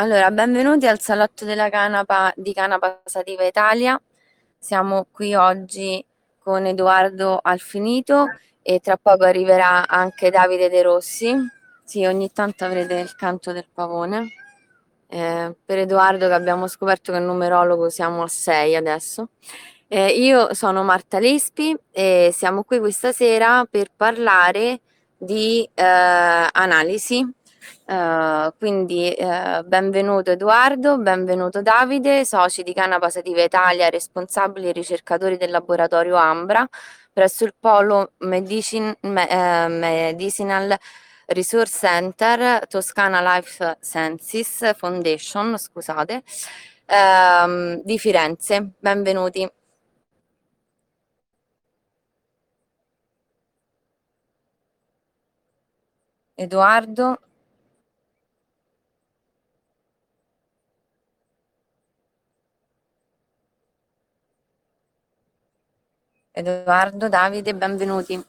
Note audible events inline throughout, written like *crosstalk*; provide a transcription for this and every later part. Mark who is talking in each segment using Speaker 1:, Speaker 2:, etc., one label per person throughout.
Speaker 1: Allora, benvenuti al salotto della canapa di Canapa Sativa Italia. Siamo qui oggi con Edoardo Alfinito e tra poco arriverà anche Davide De Rossi. Sì, ogni tanto avrete il canto del pavone. Eh, per Edoardo che abbiamo scoperto che è numerologo siamo a 6 adesso. Eh, io sono Marta Lespi e siamo qui questa sera per parlare di eh, analisi. Uh, quindi uh, benvenuto Edoardo, benvenuto Davide, soci di Canapa Sativa Italia, responsabili e ricercatori del laboratorio Ambra presso il Polo Medicin, me, eh, Medicinal Resource Center Toscana Life Sciences Foundation, scusate, ehm, di Firenze. Benvenuti. Edoardo. Edoardo, Davide, benvenuti.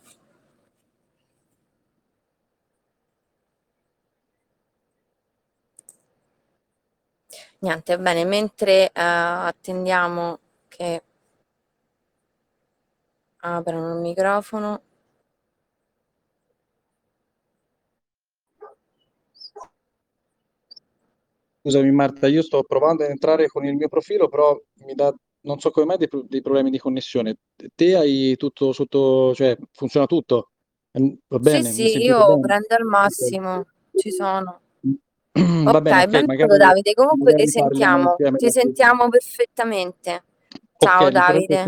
Speaker 1: Niente, bene, mentre uh, attendiamo che aprano il microfono.
Speaker 2: Scusami Marta, io sto provando ad entrare con il mio profilo, però mi dà, non so come mai, dei, dei problemi di connessione. Te hai tutto sotto, cioè funziona tutto?
Speaker 1: Va bene? Sì, sì, io bene? prendo al massimo, okay. ci sono. *clears throat*
Speaker 2: Va
Speaker 1: ok,
Speaker 2: bene,
Speaker 1: okay, benvenuto Davide, comunque ti sentiamo, ti sentiamo perfettamente. Ciao okay, Davide.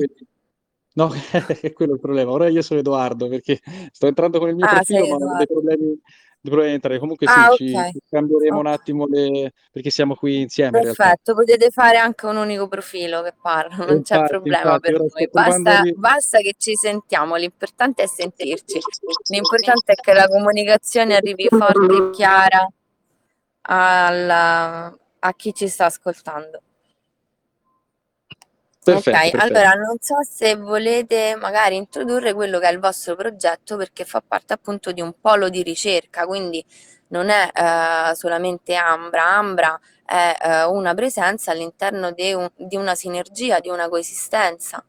Speaker 2: No, *laughs* è quello il problema. Ora io sono Edoardo perché sto entrando con il mio ah, profilo, ma ho dei problemi dovrei entrare. Comunque
Speaker 1: ah,
Speaker 2: sì, okay. ci cambieremo okay. un attimo le... perché siamo qui insieme.
Speaker 1: Perfetto, potete fare anche un unico profilo che parlo, non infatti, c'è problema per noi. Basta, di... basta, che ci sentiamo, l'importante è sentirci. L'importante è che la comunicazione arrivi forte e chiara alla... a chi ci sta ascoltando.
Speaker 2: Perfetto,
Speaker 1: ok,
Speaker 2: perfetto.
Speaker 1: allora non so se volete magari introdurre quello che è il vostro progetto perché fa parte appunto di un polo di ricerca, quindi non è eh, solamente Ambra, Ambra è eh, una presenza all'interno di, un, di, una sinergia, di una coesistenza.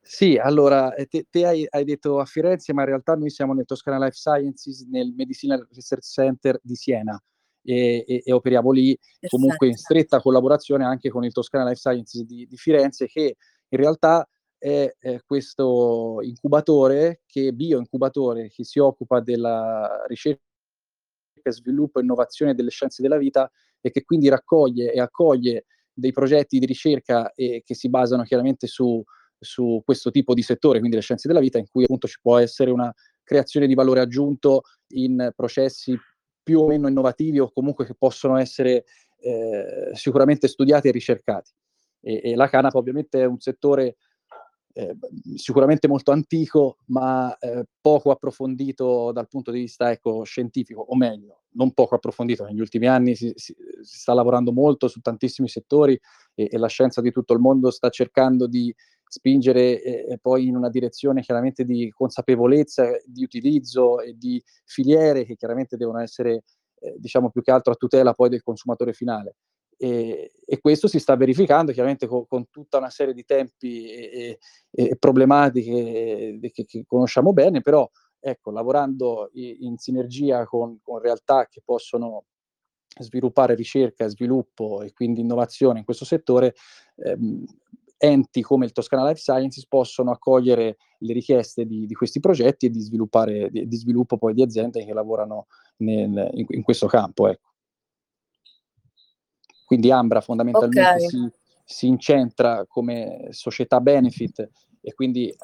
Speaker 2: Sì, allora eh, te, te hai, hai, detto a Firenze, ma in realtà noi siamo nel Toscana Life Sciences nel Medicinal Research Center di Siena e, e, e operiamo lì Perfetto. comunque in stretta collaborazione anche con il Toscana Life Sciences di, di Firenze che in realtà è, è questo incubatore che bioincubatore che si occupa della ricerca, sviluppo e innovazione delle scienze della vita e che quindi raccoglie e accoglie dei progetti di ricerca eh, che si basano chiaramente su, su questo tipo di settore, quindi le scienze della vita, in cui appunto ci può essere una creazione di valore aggiunto in processi più o meno innovativi o comunque che possono essere eh, sicuramente studiati e ricercati. E, e, la canapa ovviamente è un settore eh, sicuramente molto antico, ma eh, poco approfondito dal punto di vista ecco, scientifico, o meglio, non poco approfondito. Negli ultimi anni si, si, si sta lavorando molto su tantissimi settori e, e, la scienza di tutto il mondo sta cercando di spingere eh, poi in una direzione chiaramente di consapevolezza, di utilizzo e di filiere che chiaramente devono essere, eh, diciamo, più che altro a tutela poi del consumatore finale. E, e questo si sta verificando chiaramente con, con tutta una serie di tempi e, e, e problematiche che, che, conosciamo bene, però ecco, lavorando in, in sinergia con, con realtà che possono sviluppare ricerca, sviluppo e quindi innovazione in questo settore, ehm, enti come il Toscana Life Sciences possono accogliere le richieste di, di questi progetti e di, di, di, sviluppo poi di aziende che lavorano nel, in, in, questo campo. Ecco. Quindi Ambra fondamentalmente okay. si, si, incentra come società benefit e quindi eh,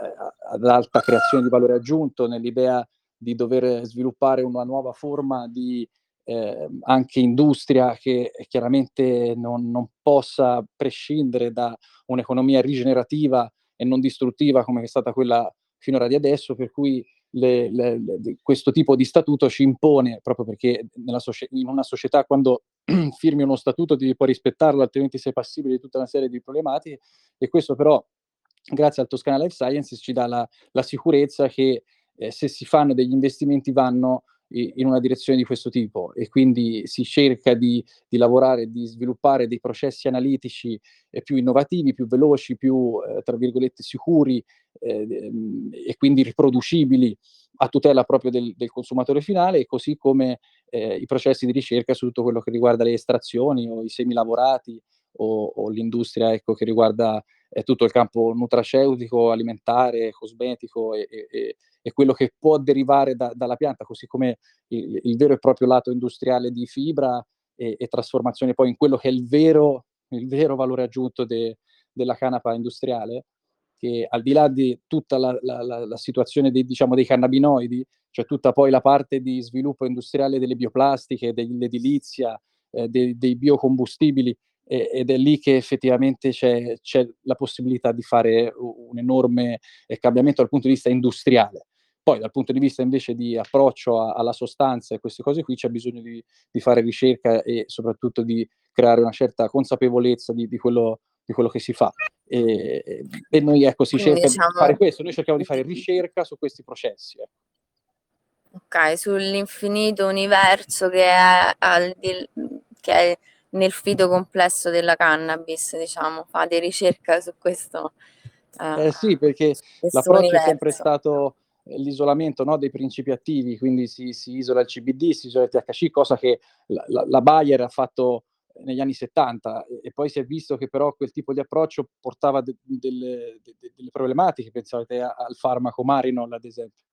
Speaker 2: ad alta creazione di valore aggiunto nell'idea di dover sviluppare una nuova forma di eh, anche industria che chiaramente non, non, possa prescindere da un'economia rigenerativa e non distruttiva come è stata quella finora di adesso, per cui le, le, le, questo tipo di statuto ci impone, proprio perché socie- in una società quando *clears throat* firmi uno statuto devi poi rispettarlo, altrimenti sei passibile di tutta una serie di problematiche, e questo però, grazie al Toscana Life Sciences, ci dà la, la sicurezza che eh, se si fanno degli investimenti vanno in una direzione di questo tipo. E quindi si cerca di, di lavorare, di sviluppare dei processi analitici eh, più innovativi, più veloci, più, eh, tra virgolette, sicuri eh, e quindi riproducibili a tutela proprio del, del consumatore finale, così come eh, i processi di ricerca su tutto quello che riguarda le estrazioni o i semilavorati o, o l'industria ecco, che riguarda eh, tutto il campo nutraceutico, alimentare, cosmetico e, e, e quello che può derivare da, dalla pianta, così come il, il, vero e proprio lato industriale di fibra e, e trasformazione poi in quello che è il vero, il vero valore aggiunto de, della canapa industriale, che al di là di tutta la, la, la, la situazione dei, diciamo, dei cannabinoidi, cioè tutta poi la parte di sviluppo industriale delle bioplastiche, dell'edilizia, eh, dei, dei biocombustibili, ed è lì che effettivamente c'è, c'è, la possibilità di fare un enorme eh, cambiamento dal punto di vista industriale. Poi dal punto di vista invece di approccio a, alla sostanza e queste cose qui c'è bisogno di, di, fare ricerca e soprattutto di creare una certa consapevolezza di, di, quello, di quello, che si fa. E, e noi ecco, si Quindi, cerca diciamo... di fare questo, noi cerchiamo di fare *laughs* ricerca su questi processi. Eh.
Speaker 1: Ok, sull'infinito universo che è, al, che è nel fito complesso della cannabis, diciamo, fate ricerca su questo.
Speaker 2: Eh, eh sì, perché l'approccio universo. è sempre stato l'isolamento no, dei principi attivi, quindi si, si, isola il CBD, si isola il THC, cosa che la, la, la Bayer ha fatto negli anni 70 e, e, poi si è visto che però quel tipo di approccio portava de, de, de, delle problematiche, pensate al farmaco Marinol ad esempio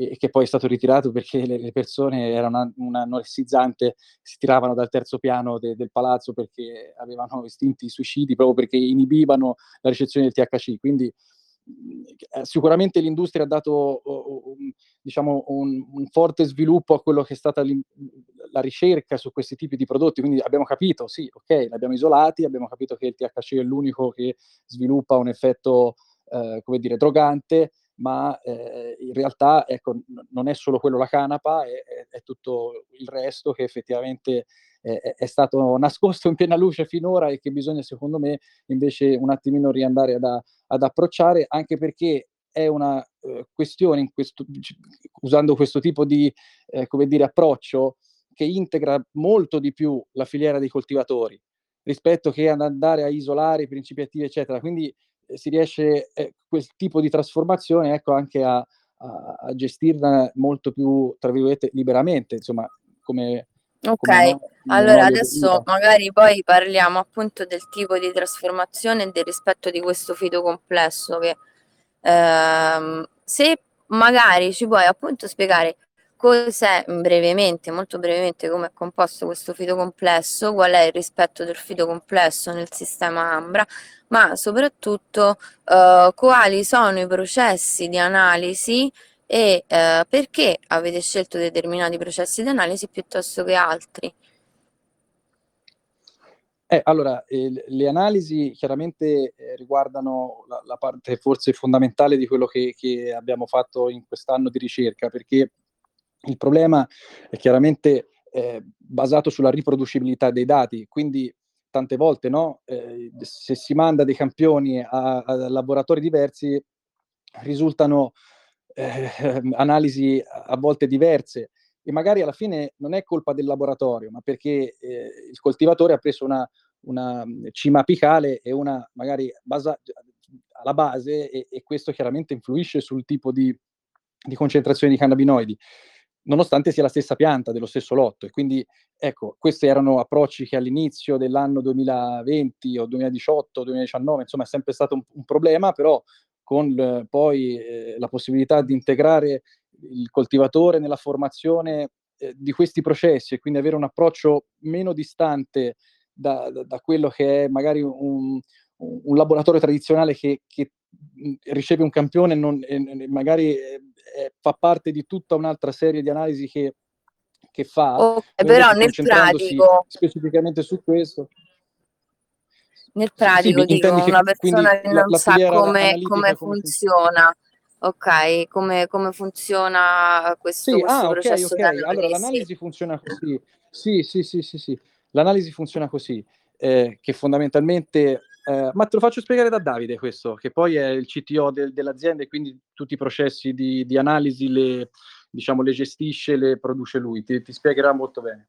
Speaker 2: e che poi è stato ritirato perché le, le persone erano un anoressizzante, si tiravano dal terzo piano de, del palazzo perché avevano istinti suicidi proprio perché inibivano la ricezione del THC. Quindi eh, sicuramente l'industria ha dato diciamo, un, un, forte sviluppo a quello che è stata la ricerca su questi tipi di prodotti, quindi abbiamo capito, sì, ok, li abbiamo isolati, abbiamo capito che il THC è l'unico che sviluppa un effetto, eh, come dire, drogante, ma eh, in realtà ecco, non è solo quello la canapa, è, è tutto il resto che effettivamente è, è, stato *laughs* nascosto in piena luce finora e che bisogna secondo me invece un attimino riandare ad, ad approcciare, anche perché è una eh, questione, questo, usando questo tipo di eh, come dire, approccio, che integra molto di più la filiera dei coltivatori rispetto che ad andare a isolare i principi attivi, eccetera. Quindi si riesce eh, quel tipo di trasformazione ecco, anche a, a, a, gestirla molto più, tra virgolette, liberamente, insomma, come...
Speaker 1: Ok, come no, allora adesso magari poi parliamo appunto del tipo di trasformazione e del rispetto di questo fito complesso che ehm, se magari ci puoi appunto spiegare cos'è brevemente, molto brevemente, come è composto questo fito complesso, qual è il rispetto del fito complesso nel sistema Ambra, ma soprattutto eh, quali sono i processi di analisi e eh, perché avete scelto determinati processi di analisi piuttosto che altri.
Speaker 2: Eh, allora, eh, le analisi chiaramente eh, riguardano la, la, parte forse fondamentale di quello che, che abbiamo fatto in quest'anno di ricerca, perché il problema è chiaramente eh, basato sulla riproducibilità dei dati, quindi tante volte no, eh, se si manda dei campioni a, a laboratori diversi risultano eh, *laughs* analisi a volte diverse e magari alla fine non è colpa del laboratorio, ma perché eh, il coltivatore ha preso una, una cima apicale e una magari basa, alla base e, e, questo chiaramente influisce sul tipo di, di concentrazione di cannabinoidi nonostante sia la stessa pianta dello stesso lotto. E quindi, ecco, questi erano approcci che all'inizio dell'anno 2020 o 2018 o 2019, insomma, è sempre stato un, un problema, però con eh, poi eh, la possibilità di integrare il coltivatore nella formazione eh, di questi processi e quindi avere un approccio meno distante da, da, da quello che è magari un, un laboratorio tradizionale che, che riceve un campione non, e, magari eh, fa parte di tutta un'altra serie di analisi che, che fa.
Speaker 1: Okay, però nel pratico...
Speaker 2: Specificamente su questo.
Speaker 1: Nel pratico, sì, dico, una persona che non la, sa come, come funziona. Ok, come, come funziona questo,
Speaker 2: sì,
Speaker 1: questo
Speaker 2: ah,
Speaker 1: processo
Speaker 2: okay, okay. Allora, l'analisi funziona così. Sì, sì, sì, sì, sì. L'analisi funziona così, eh, che fondamentalmente eh, ma te lo faccio spiegare da Davide questo, che poi è il CTO del, dell'azienda e quindi tutti i processi di, di analisi le, diciamo, le gestisce, le produce lui. Ti, ti spiegherà molto bene.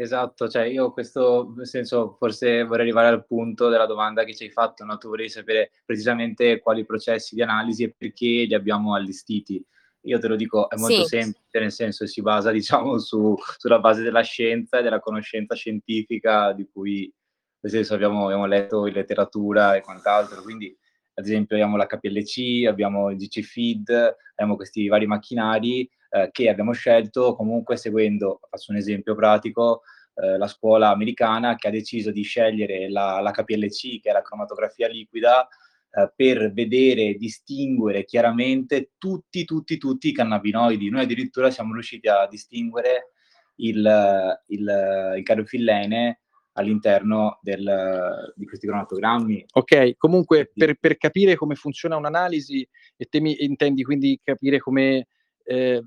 Speaker 3: Esatto, cioè io questo, nel senso, forse vorrei arrivare al punto della domanda che ci hai fatto, no? tu vorrei sapere precisamente quali processi di analisi e perché li abbiamo allestiti. Io te lo dico, è molto sì. semplice, nel senso si basa, *laughs* diciamo, su, sulla base della scienza e della conoscenza scientifica di cui, nel senso, abbiamo, abbiamo letto in letteratura e quant'altro, quindi ad esempio abbiamo la KPLC, abbiamo il GC Feed, abbiamo questi vari macchinari eh, che abbiamo scelto comunque seguendo, faccio un esempio pratico, eh, la scuola americana che ha deciso di scegliere la, la KPLC, che è la cromatografia liquida, eh, per vedere, distinguere chiaramente tutti, tutti, tutti i cannabinoidi. Noi addirittura siamo riusciti a distinguere il, il, il carofillene all'interno del, di questi cromatogrammi.
Speaker 2: Ok, comunque per, per, capire come funziona un'analisi, e te mi intendi quindi capire come, eh,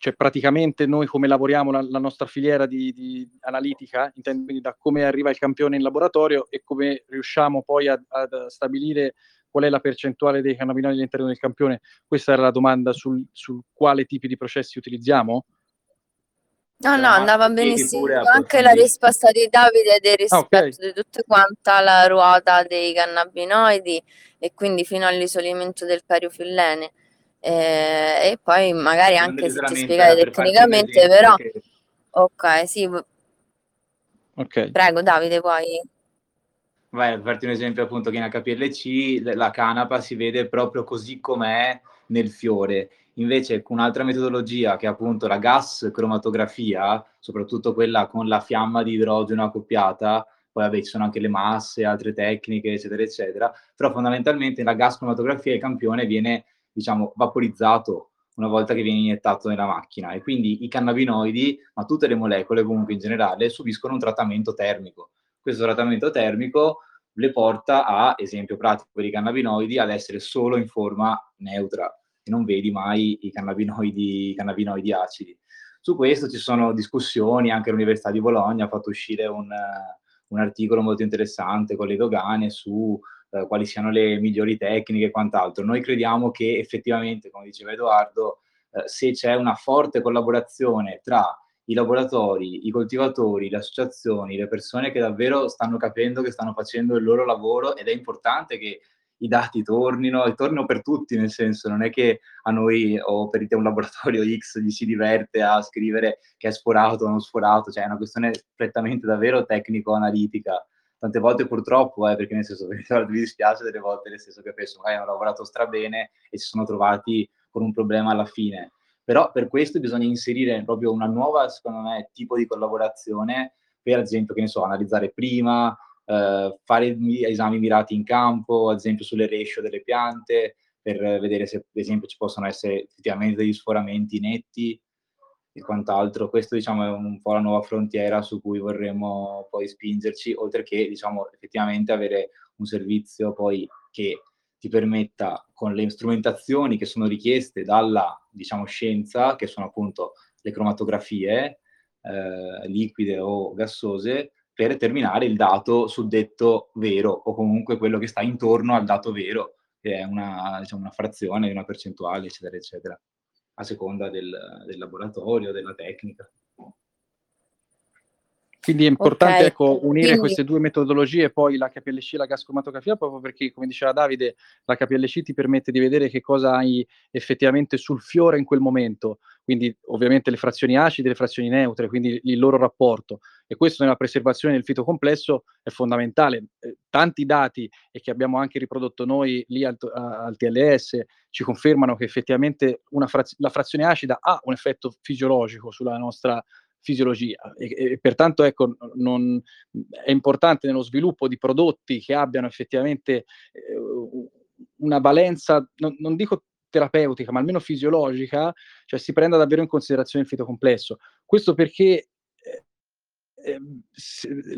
Speaker 2: cioè praticamente noi come lavoriamo la, la nostra filiera di, di, analitica, intendi quindi da come arriva il campione in laboratorio e come riusciamo poi a, a stabilire qual è la percentuale dei cannabinoidi all'interno del campione. Questa era la domanda sul, sul quale tipi di processi utilizziamo?
Speaker 1: No, no, andava benissimo anche la risposta di Davide del rispetto ah, okay. di tutta quanta la ruota dei cannabinoidi e quindi fino all'isolimento del cariofillene. Eh, e poi magari anche se ci spiegate tecnicamente, però... Che... Ok, sì.
Speaker 2: Okay.
Speaker 1: Prego Davide, poi...
Speaker 3: Vai, per farti un esempio appunto che in HPLC la canapa si vede proprio così com'è nel fiore Invece un'altra metodologia che è appunto la gas cromatografia, soprattutto quella con la fiamma di idrogeno accoppiata, poi vabbè ci sono anche le masse, altre tecniche, eccetera, eccetera, però fondamentalmente la gas cromatografia il campione viene, diciamo, vaporizzato una volta che viene iniettato nella macchina e quindi i cannabinoidi, ma tutte le molecole comunque in generale, subiscono un trattamento termico. Questo trattamento termico le porta a, esempio pratico per i cannabinoidi, ad essere solo in forma neutra e non vedi mai i cannabinoidi, i cannabinoidi acidi. Su questo ci sono discussioni, anche l'Università di Bologna ha fatto uscire un, un articolo molto interessante con le dogane su eh, quali siano le migliori tecniche e quant'altro. Noi crediamo che effettivamente, come diceva Edoardo, eh, se c'è una forte collaborazione tra i laboratori, i coltivatori, le associazioni, le persone che davvero stanno capendo che stanno facendo il loro lavoro ed è importante che i dati tornino e tornino per tutti, nel senso non è che a noi o per te un laboratorio X gli si diverte a scrivere che è sforato o non sforato, cioè è una questione prettamente davvero tecnico-analitica. Tante volte purtroppo, eh, perché nel senso *laughs* mi dispiace delle volte, nel senso che penso magari hanno lavorato strabene e si sono trovati con un problema alla fine. Però per questo bisogna inserire proprio una nuova, secondo me, tipo di collaborazione per, ad esempio, che ne so, analizzare prima, eh, fare esami mirati in campo, ad esempio sulle ratio delle piante, per vedere se ad esempio ci possono essere effettivamente degli sforamenti netti e quant'altro. Questo diciamo è un po' la nuova frontiera su cui vorremmo poi spingerci, oltre che diciamo effettivamente avere un servizio poi che ti permetta con le strumentazioni che sono richieste dalla diciamo scienza, che sono appunto le cromatografie eh, liquide o gassose, per determinare il dato suddetto vero o comunque quello che sta intorno al dato vero, che è una, diciamo, una frazione, una percentuale, eccetera, eccetera, a seconda del, del laboratorio, della tecnica.
Speaker 2: Quindi è importante okay. ecco, unire Quindi... queste due metodologie, poi la KPLC e la gas cromatografia, proprio perché, come diceva Davide, la KPLC ti permette di vedere che cosa hai effettivamente sul fiore in quel momento, quindi ovviamente le frazioni acide e le frazioni neutre, quindi il loro rapporto. E questo nella preservazione del fito complesso è fondamentale. Eh, tanti dati, e che abbiamo anche riprodotto noi lì al, al TLS, ci confermano che effettivamente fraz- la frazione acida ha un effetto fisiologico sulla nostra fisiologia e, e pertanto ecco, non, è importante nello sviluppo di prodotti che abbiano effettivamente eh, una valenza, non, non dico terapeutica, ma almeno fisiologica, cioè si prenda davvero in considerazione il fitocomplesso. Questo perché eh,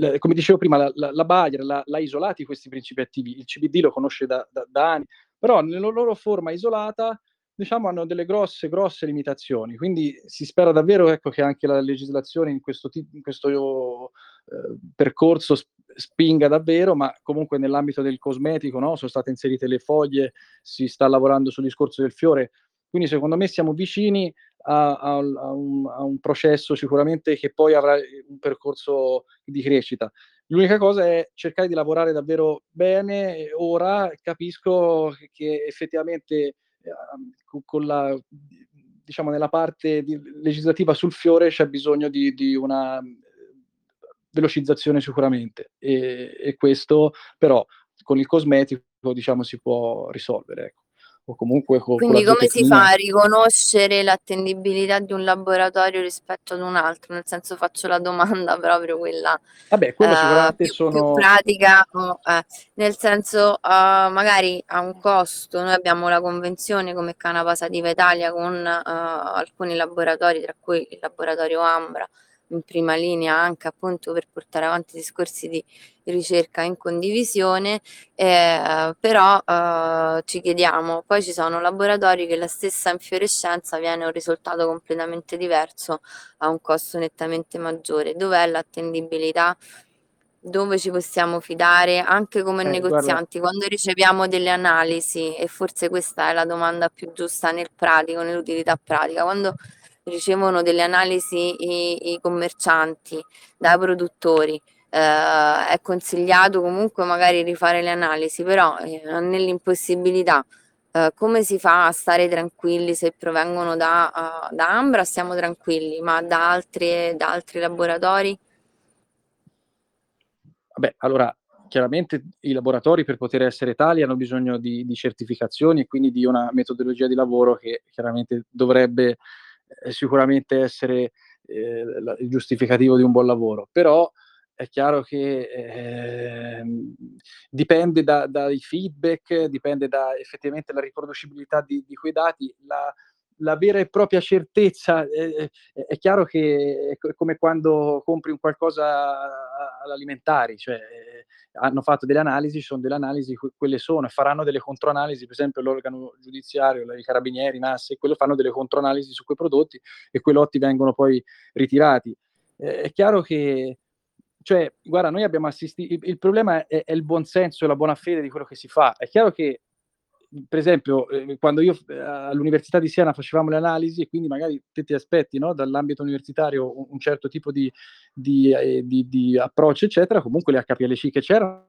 Speaker 2: eh, come dicevo prima, la, la, la Bayer l'ha, l'ha, isolati questi principi attivi, il CBD lo conosce da, da, da anni, però nella loro forma isolata diciamo, hanno delle grosse, grosse limitazioni. Quindi si spera davvero ecco, che anche la legislazione in questo, in questo eh, percorso spinga davvero, ma comunque nell'ambito del cosmetico no? sono state inserite le foglie, si sta lavorando sul discorso del fiore. Quindi secondo me siamo vicini a, a, a, un, a, un, processo sicuramente che poi avrà un percorso di crescita. L'unica cosa è cercare di lavorare davvero bene. Ora capisco che, che effettivamente eh, con la, diciamo, nella parte di, legislativa sul fiore c'è bisogno di, di una velocizzazione sicuramente e, e, questo però con il cosmetico diciamo si può risolvere. Ecco o comunque con,
Speaker 1: Quindi con come si fa a riconoscere l'attendibilità di un laboratorio rispetto ad un altro? Nel senso faccio la domanda *laughs* proprio quella
Speaker 2: Vabbè, uh, più, sono...
Speaker 1: più, pratica, eh, nel senso uh, magari a un costo, noi abbiamo la convenzione come Canapa Sativa Italia con uh, alcuni laboratori, tra cui il laboratorio Ambra, in prima linea anche appunto per portare avanti discorsi di ricerca in condivisione, eh, però eh, ci chiediamo, poi ci sono laboratori che la stessa infiorescenza viene un risultato completamente diverso a un costo nettamente maggiore. Dov'è l'attendibilità? Dove ci possiamo fidare anche come eh, negozianti guarda. quando riceviamo delle analisi e forse questa è la domanda più giusta nel pratico, nell'utilità pratica, quando ricevono delle analisi i, i commercianti dai produttori. Eh, è consigliato comunque magari rifare le analisi, però eh, nell'impossibilità eh, come si fa a stare tranquilli se provengono da, uh, da Ambra? Stiamo tranquilli, ma da altri, da altri laboratori?
Speaker 2: Vabbè, allora chiaramente i laboratori per poter essere tali hanno bisogno di, di certificazioni e quindi di una metodologia di lavoro che chiaramente dovrebbe sicuramente essere eh, il giustificativo di un buon lavoro, però è chiaro che eh, dipende da, dai feedback, dipende da effettivamente la riproducibilità di, di quei dati, la, la vera e propria certezza, eh, è chiaro che è come quando compri un qualcosa all'alimentari, cioè eh, hanno fatto delle analisi, sono delle analisi, quelle sono, e faranno delle controanalisi, per esempio l'organo giudiziario, i carabinieri, NAS, quello fanno delle controanalisi su quei prodotti e quei lotti vengono poi ritirati. Eh, è chiaro che cioè, guarda, noi abbiamo assistito, il, il problema è, è, il buon senso e la buona fede di quello che si fa. È chiaro che per esempio, eh, quando io eh, all'Università di Siena facevamo le analisi e quindi magari te ti aspetti no, dall'ambito universitario un, un certo tipo di, di, eh, di, di, approccio, eccetera, comunque le HPLC che c'erano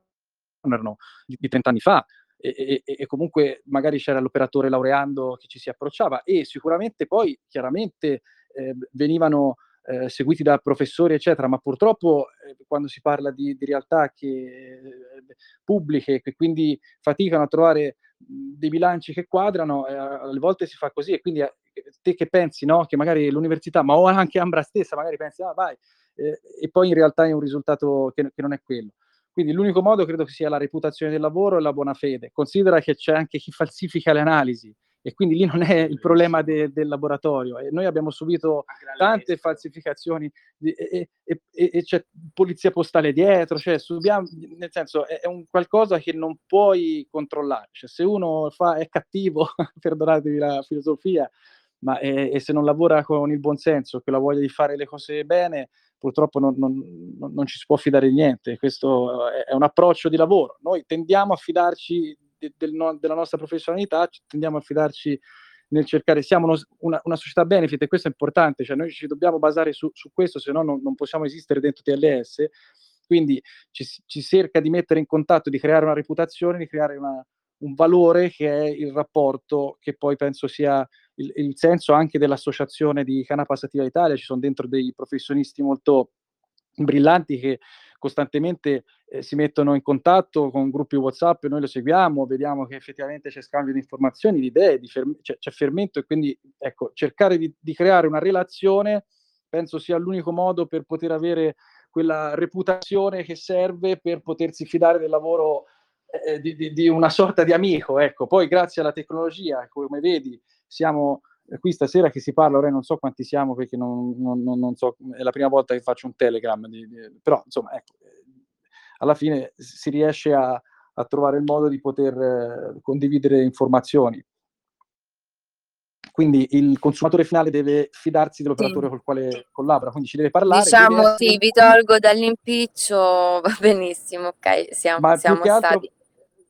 Speaker 2: erano di, 30 anni fa e, e, e, comunque magari c'era l'operatore laureando che ci si approcciava e sicuramente poi chiaramente eh, venivano eh, seguiti da professori, eccetera, ma purtroppo eh, quando si parla di, di realtà che, eh, pubbliche che quindi faticano a trovare dei bilanci che quadrano, eh, alle volte si fa così e quindi eh, te che pensi, no? Che magari l'università, ma o anche Ambra stessa, magari pensi, ah vai, eh, e poi in realtà è un risultato che, che, non è quello. Quindi l'unico modo credo che sia la reputazione del lavoro e la buona fede. Considera che c'è anche chi falsifica le analisi e quindi lì non è il problema de, del laboratorio. E noi abbiamo subito tante falsificazioni di, e, e, e, c'è polizia postale dietro, cioè subiamo, nel senso è, è, un qualcosa che non puoi controllare. Cioè, se uno fa, è cattivo, *laughs* perdonatevi la filosofia, ma è, e se non lavora con il buon senso, che la voglia di fare le cose bene, purtroppo non, non, non ci si può fidare di niente. Questo è, è un approccio di lavoro. Noi tendiamo a fidarci del no, della nostra professionalità tendiamo a fidarci nel cercare, siamo uno, una, una, società benefit e questo è importante, cioè noi ci dobbiamo basare su, su questo, se no non, non, possiamo esistere dentro TLS, quindi ci, ci, cerca di mettere in contatto, di creare una reputazione, di creare una, un valore che è il rapporto che poi penso sia il, il senso anche dell'associazione di Cana Passativa Italia, ci sono dentro dei professionisti molto brillanti che costantemente eh, si mettono in contatto con gruppi WhatsApp, noi lo seguiamo, vediamo che effettivamente c'è scambio di informazioni, di idee, di fer- c'è, c'è, fermento e quindi ecco, cercare di, di, creare una relazione penso sia l'unico modo per poter avere quella reputazione che serve per potersi fidare del lavoro eh, di, di, di, una sorta di amico. Ecco. Poi grazie alla tecnologia, come vedi, siamo qui stasera che si parla, ora non so quanti siamo perché non, non, non, so, è la prima volta che faccio un telegram, di, di, però insomma, ecco, alla fine si riesce a, a trovare il modo di poter eh, condividere informazioni. Quindi il consumatore finale deve fidarsi dell'operatore sì. col quale collabora, quindi ci deve parlare.
Speaker 1: Diciamo
Speaker 2: deve
Speaker 1: sì, vi tolgo dall'impiccio, va benissimo, ok, siamo, siamo più stati altro,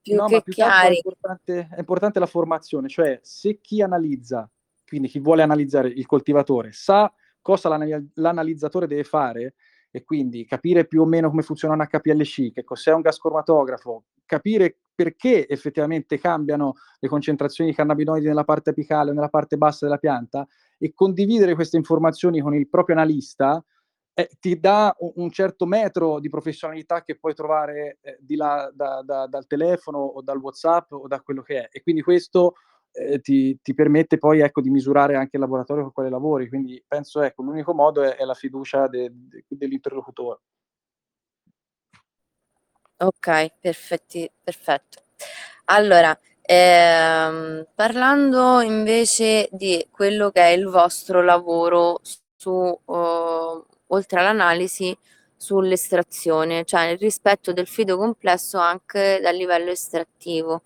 Speaker 1: più no, che
Speaker 2: più
Speaker 1: chiari.
Speaker 2: È importante, è importante la formazione, cioè se chi analizza quindi chi vuole analizzare il coltivatore sa cosa l'anal- l'analizzatore deve fare e quindi capire più o meno come funziona un HPLC, che cos'è un gas cromatografo, capire perché effettivamente cambiano le concentrazioni di cannabinoidi nella parte apicale o nella parte bassa della pianta e condividere queste informazioni con il proprio analista eh, ti dà un, certo metro di professionalità che puoi trovare eh, di là da, da, dal telefono o dal WhatsApp o da quello che è. E quindi questo eh, ti, ti, permette poi ecco, di misurare anche il laboratorio con quale lavori. Quindi penso ecco, l'unico modo è, è la fiducia de, de, dell'interlocutore.
Speaker 1: Ok, perfetti, perfetto. Allora, ehm, parlando invece di quello che è il vostro lavoro su, uh, oltre all'analisi, sull'estrazione, cioè il rispetto del fido complesso anche dal livello estrattivo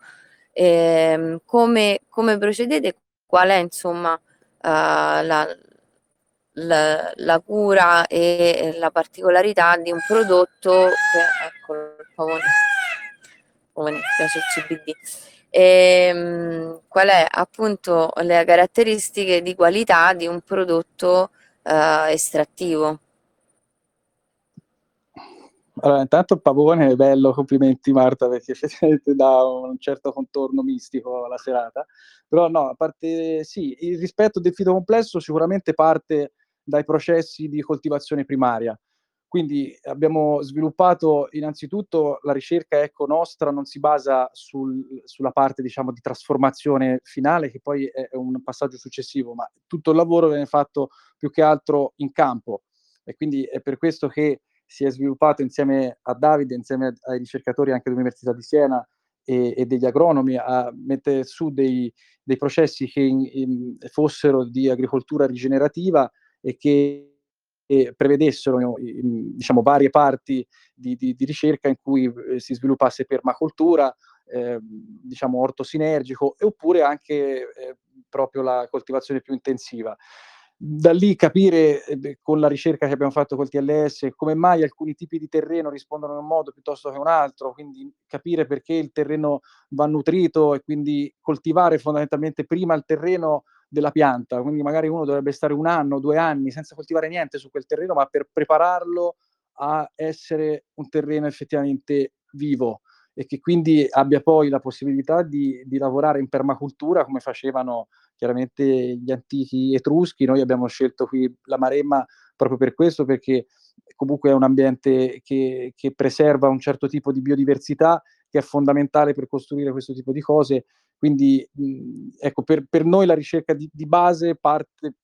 Speaker 1: eh, come, come, procedete, qual è insomma uh, la, la, la, cura e la particolarità di un prodotto che, ecco il pavone, pavone piace il CBD. E, um, qual è appunto le caratteristiche di qualità di un prodotto uh, estrattivo?
Speaker 2: Allora, intanto il pavone è bello, complimenti Marta, perché effettivamente dà un certo contorno mistico alla serata. Però no, a parte sì, il rispetto del fito complesso sicuramente parte dai processi di coltivazione primaria. Quindi abbiamo sviluppato innanzitutto la ricerca ecco nostra non si basa sul, sulla parte diciamo di trasformazione finale che poi è un passaggio successivo, ma tutto il lavoro viene fatto più che altro in campo e quindi è per questo che si è sviluppato insieme a Davide, insieme ai ricercatori anche dell'Università di Siena e, e degli agronomi, a mettere su dei, dei processi che in, in, fossero di agricoltura rigenerativa e che e prevedessero diciamo, varie parti di, di, di, ricerca in cui eh, si sviluppasse permacultura, eh, diciamo orto sinergico, oppure anche eh, proprio la coltivazione più intensiva da lì capire eh, con la ricerca che abbiamo fatto col TLS come mai alcuni tipi di terreno rispondono in un modo piuttosto che un altro, quindi capire perché il terreno va nutrito e quindi coltivare fondamentalmente prima il terreno della pianta, quindi magari uno dovrebbe stare un anno, due anni senza coltivare niente su quel terreno, ma per prepararlo a essere un terreno effettivamente vivo e che quindi abbia poi la possibilità di, di lavorare in permacultura come facevano chiaramente gli antichi etruschi. Noi abbiamo scelto qui la Maremma proprio per questo, perché comunque è un ambiente che, che preserva un certo tipo di biodiversità che è fondamentale per costruire questo tipo di cose. Quindi, ecco, per, per, noi la ricerca di, di base parte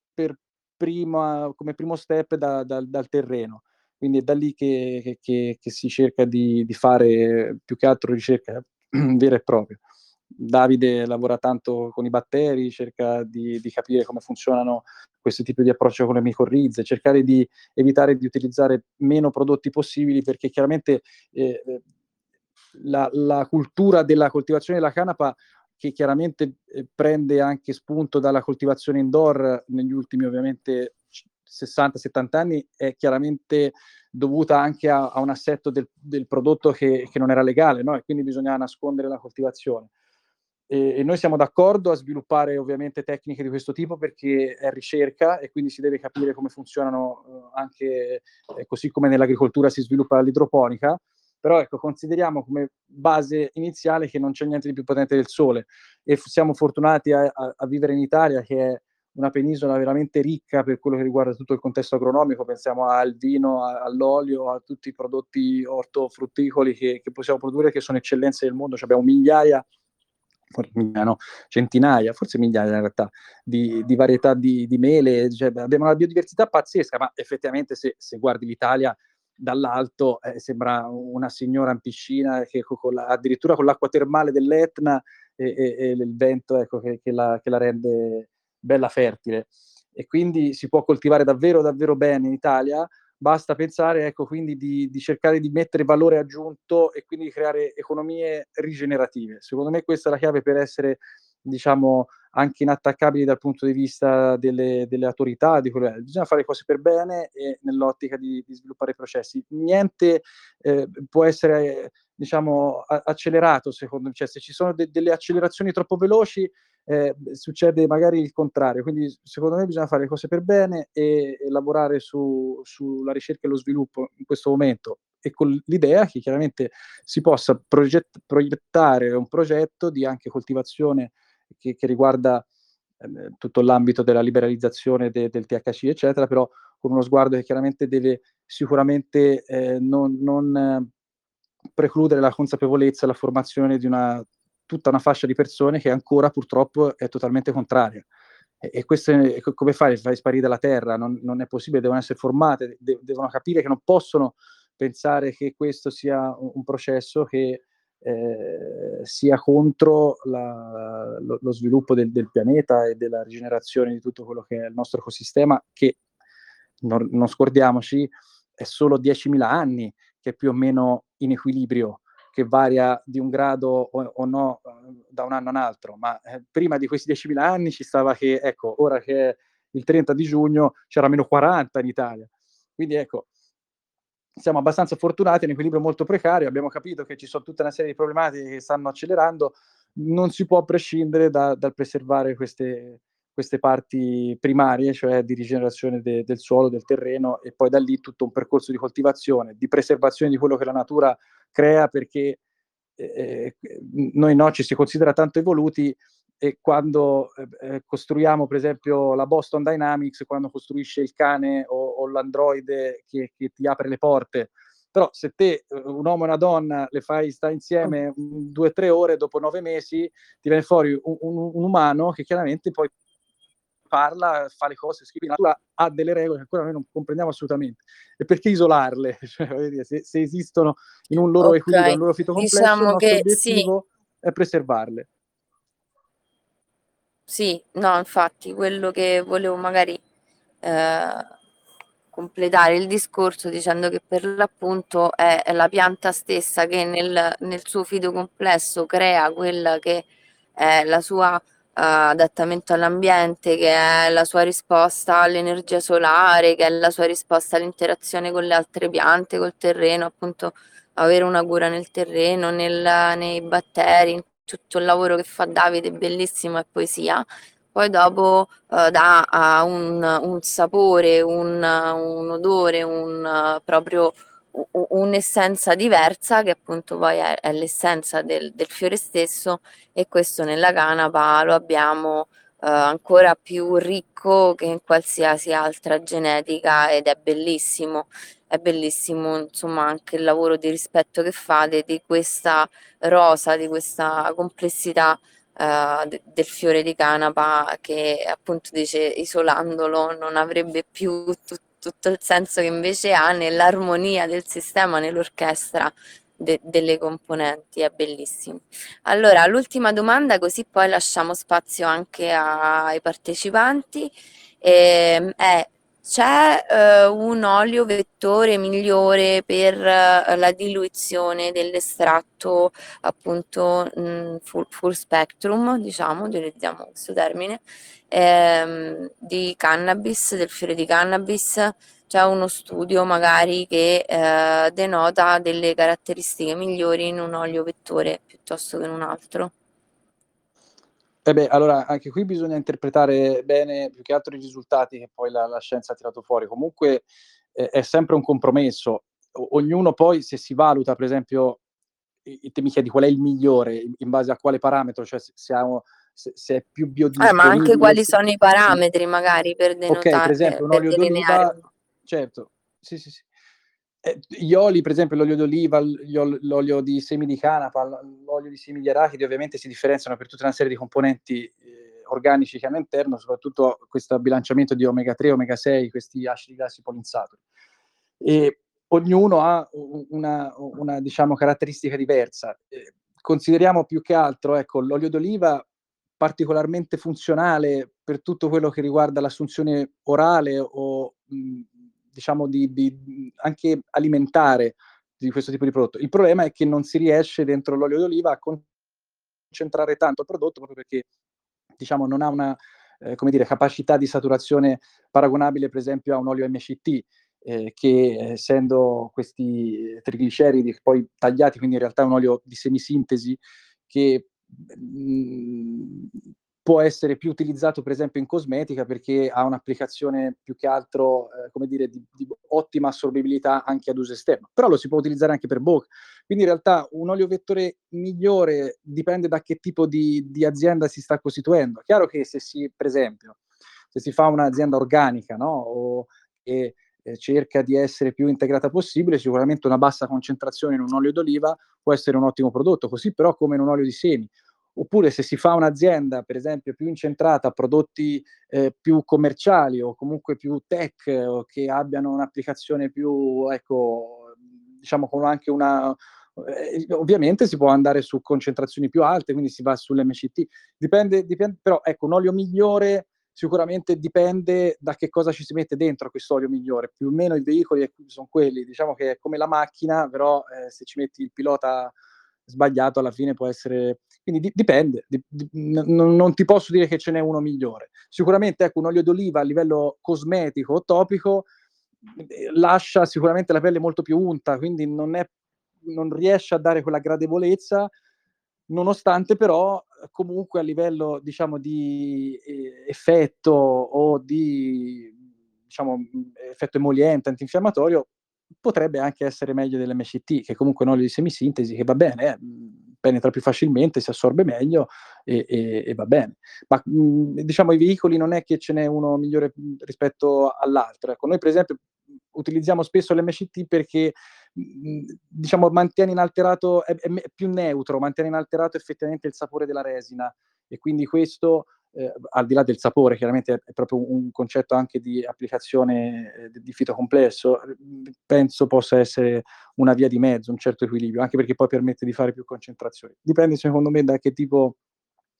Speaker 2: prima, come primo step da, da, dal terreno quindi è da lì che, che, che si cerca di, di, fare più che altro ricerca *clears throat* vera e propria. Davide lavora tanto con i batteri, cerca di, di capire come funzionano questo tipo di approccio con le micorrize, cercare di evitare di utilizzare meno prodotti possibili perché chiaramente eh, la, la, cultura della coltivazione della canapa che chiaramente eh, prende anche spunto dalla coltivazione indoor negli ultimi ovviamente 60-70 anni è chiaramente dovuta anche a, a un assetto del, del prodotto che, che, non era legale, no? e quindi bisognava nascondere la coltivazione. E, e, noi siamo d'accordo a sviluppare ovviamente tecniche di questo tipo perché è ricerca e quindi si deve capire come funzionano uh, anche eh, così come nell'agricoltura si sviluppa l'idroponica, però ecco, consideriamo come base iniziale che non c'è niente di più potente del sole. E f- siamo fortunati a, a, a vivere in Italia che è una penisola veramente ricca per quello che riguarda tutto il contesto agronomico, pensiamo al vino, all'olio, a tutti i prodotti ortofrutticoli che, che possiamo produrre, che sono eccellenze del mondo, cioè abbiamo migliaia no, centinaia, forse migliaia in realtà, di, di varietà di, di mele, cioè, abbiamo una biodiversità pazzesca, ma effettivamente se, se guardi l'Italia dall'alto eh, sembra una signora in piscina che con la, addirittura con l'acqua termale dell'Etna e, e, e il vento ecco, che, che, la, che la rende bella fertile. E quindi si può coltivare davvero davvero bene in Italia, basta pensare ecco quindi di, di cercare di mettere valore aggiunto e quindi di creare economie rigenerative. Secondo me questa è la chiave per essere diciamo anche inattaccabili dal punto di vista delle, delle autorità, di quello, bisogna fare cose per bene e nell'ottica di, di sviluppare i processi. Niente eh, può essere diciamo accelerato secondo me, cioè se ci sono de- delle accelerazioni troppo veloci eh, succede magari il contrario. Quindi secondo me bisogna fare le cose per bene e, e lavorare su, sulla ricerca e lo sviluppo in questo momento e con l'idea che chiaramente si possa proget- proiettare un progetto di anche coltivazione che, che riguarda eh, tutto l'ambito della liberalizzazione de- del THC, eccetera, però con uno sguardo che chiaramente deve sicuramente eh, non, non eh, precludere la consapevolezza la formazione di una, tutta una fascia di persone che ancora purtroppo è totalmente contraria. E, e questo è, come fai? Fai sparire dalla terra? Non, non, è possibile, devono essere formate, de- devono capire che non possono pensare che questo sia un processo che eh, sia contro la, lo, lo, sviluppo del, del, pianeta e della rigenerazione di tutto quello che è il nostro ecosistema, che non, non scordiamoci, è solo 10.000 anni che è più o meno in equilibrio, che varia di un grado o, o no eh, da un anno a un altro, ma eh, prima di questi 10.000 anni ci stava che, ecco, ora che è il 30 di giugno c'era meno 40 in Italia. Quindi ecco, siamo abbastanza fortunati, è un equilibrio molto precario, abbiamo capito che ci sono tutta una serie di problematiche che stanno accelerando, non si può prescindere da, dal preservare queste, queste parti primarie, cioè di rigenerazione de, del suolo, del terreno e poi da lì tutto un percorso di coltivazione, di preservazione di quello che la natura crea perché eh, eh noi no, ci si considera tanto evoluti e quando eh, eh, costruiamo per esempio la Boston Dynamics, quando costruisce il cane o, o l'androide che, che, ti apre le porte, però se te, eh, un uomo e una donna, le fai stare insieme due o tre ore, dopo nove mesi ti viene fuori un, un, un, umano che chiaramente poi parla, fa le cose, scrive, la natura ha delle regole che ancora noi non comprendiamo assolutamente. E perché isolarle? *laughs* Cioè, se, se, esistono in un loro okay. equilibrio, in un loro fito complesso, diciamo il nostro obiettivo sì. è preservarle.
Speaker 1: Sì, no, infatti quello che volevo magari eh, completare il discorso dicendo che per l'appunto è, è la pianta stessa che nel, nel suo fito complesso crea quella che è la sua adattamento all'ambiente, che è la sua risposta all'energia solare, che è la sua risposta all'interazione con le altre piante, col terreno, appunto avere una cura nel terreno, nel, nei batteri, tutto il lavoro che fa Davide, bellissimo, è poesia. Poi dopo uh, dà un, un, sapore, un, un odore, un uh, proprio un'essenza diversa che appunto poi è, è l'essenza del, del, fiore stesso e questo nella canapa lo abbiamo uh, ancora più ricco che in qualsiasi altra genetica ed è bellissimo è bellissimo insomma anche il lavoro di rispetto che fate di questa rosa, di questa complessità uh, de- del fiore di canapa che appunto dice isolandolo non avrebbe più tut- tutto il senso che invece ha nell'armonia del sistema, nell'orchestra de- delle componenti, è bellissimo. Allora, l'ultima domanda così poi lasciamo spazio anche ai partecipanti. Eh, è c'è eh, un olio vettore migliore per eh, la diluizione dell'estratto appunto mh, mm, full, full, spectrum, diciamo, utilizziamo questo termine, ehm, di cannabis, del fiore di cannabis. C'è uno studio magari che eh, denota delle caratteristiche migliori in un olio vettore piuttosto che in un altro.
Speaker 2: Eh beh, allora anche qui bisogna interpretare bene più che altro i risultati che poi la, la scienza ha tirato fuori. Comunque eh, è sempre un compromesso. O, ognuno poi, se si valuta, per esempio, te mi chiedi qual è il migliore, in, base a quale parametro, cioè se, ha, se, se è più biodisponibile.
Speaker 1: Eh, ma anche quali sono i parametri magari per denotare?
Speaker 2: Ok, per esempio, un olio d'oliva, certo, sì, sì, sì. Eh, gli oli, per esempio l'olio d'oliva, l'olio di semi di canapa, l'olio di semi di arachidi, ovviamente si differenziano per tutta una serie di componenti eh, organici che hanno all'interno, soprattutto questo bilanciamento di omega 3 omega 6, questi acidi grassi polinsaturi. E ognuno ha una, una diciamo, caratteristica diversa. Eh, consideriamo più che altro ecco, l'olio d'oliva particolarmente funzionale per tutto quello che riguarda l'assunzione orale o mh, diciamo, di, di, anche alimentare di questo tipo di prodotto. Il problema è che non si riesce dentro l'olio d'oliva a concentrare tanto il prodotto proprio perché diciamo, non ha una eh, dire, capacità di saturazione paragonabile per esempio a un olio MCT. Eh, che essendo questi trigliceridi poi tagliati, quindi in realtà è un olio di semisintesi che mh, mm, può essere più utilizzato per esempio in cosmetica perché ha un'applicazione più che altro, eh, come dire, di, di, ottima assorbibilità anche ad uso esterno, però lo si può utilizzare anche per bocca. Quindi in realtà un olio vettore migliore dipende da che tipo di, di azienda si sta costituendo. Chiaro che se si, per esempio, se si fa un'azienda organica, no? O, e, eh, cerca di essere più integrata possibile, sicuramente una bassa concentrazione in un olio d'oliva può essere un ottimo prodotto, così però come in un olio di semi. Oppure se si fa un'azienda, per esempio, più incentrata a prodotti eh, più commerciali o comunque più tech o che abbiano un'applicazione più, ecco, diciamo con anche una, eh, ovviamente si può andare su concentrazioni più alte, quindi si va sull'MCT. Dipende, dipende, però ecco, un olio migliore sicuramente dipende da che cosa ci si mette dentro a quest'olio migliore. Più o meno i veicoli sono quelli, diciamo che è come la macchina, però eh, se ci metti il pilota sbagliato alla fine può essere... Quindi di- dipende, di- di- n- non ti posso dire che ce n'è uno migliore. Sicuramente ecco, un olio d'oliva a livello cosmetico o topico eh, lascia sicuramente la pelle molto più unta, quindi non, è, non riesce a dare quella gradevolezza nonostante però comunque a livello diciamo di eh, effetto o di diciamo effetto emoliente antinfiammatorio potrebbe anche essere meglio dell'MCT che comunque non è di semisintesi che va bene eh, penetra più facilmente si assorbe meglio e, e, e va bene. Ma mh, diciamo i veicoli non è che ce n'è uno migliore rispetto all'altro. Ecco noi per esempio utilizziamo spesso l'MCT perché diciamo mantiene inalterato, è, è, più neutro, mantiene inalterato effettivamente il sapore della resina e quindi questo, eh, al di là del sapore, chiaramente è, proprio un, concetto anche di applicazione eh, di fito complesso, penso possa essere una via di mezzo, un certo equilibrio, anche perché poi permette di fare più concentrazioni. Dipende secondo me da che tipo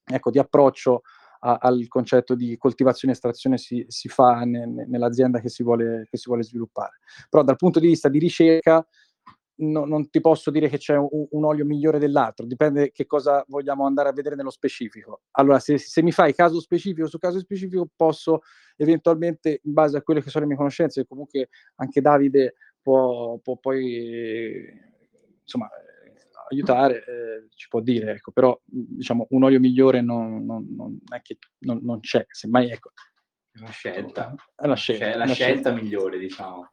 Speaker 2: ecco, di approccio a, al concetto di coltivazione e estrazione si, si fa ne, ne, nell'azienda che si, vuole, che si vuole sviluppare. Però dal punto di vista di ricerca no, non ti posso dire che c'è un, un, olio migliore dell'altro, dipende che cosa vogliamo andare a vedere nello specifico. Allora, se, se, mi fai caso specifico su caso specifico, posso eventualmente, in base a quelle che sono le mie conoscenze, e comunque anche Davide può, può poi, insomma, aiutare, eh, ci può dire, ecco, però diciamo un olio migliore non, non, non è che non, non c'è, semmai ecco.
Speaker 3: È una scelta.
Speaker 2: È una scelta,
Speaker 3: cioè, è la scelta, scelta migliore, diciamo.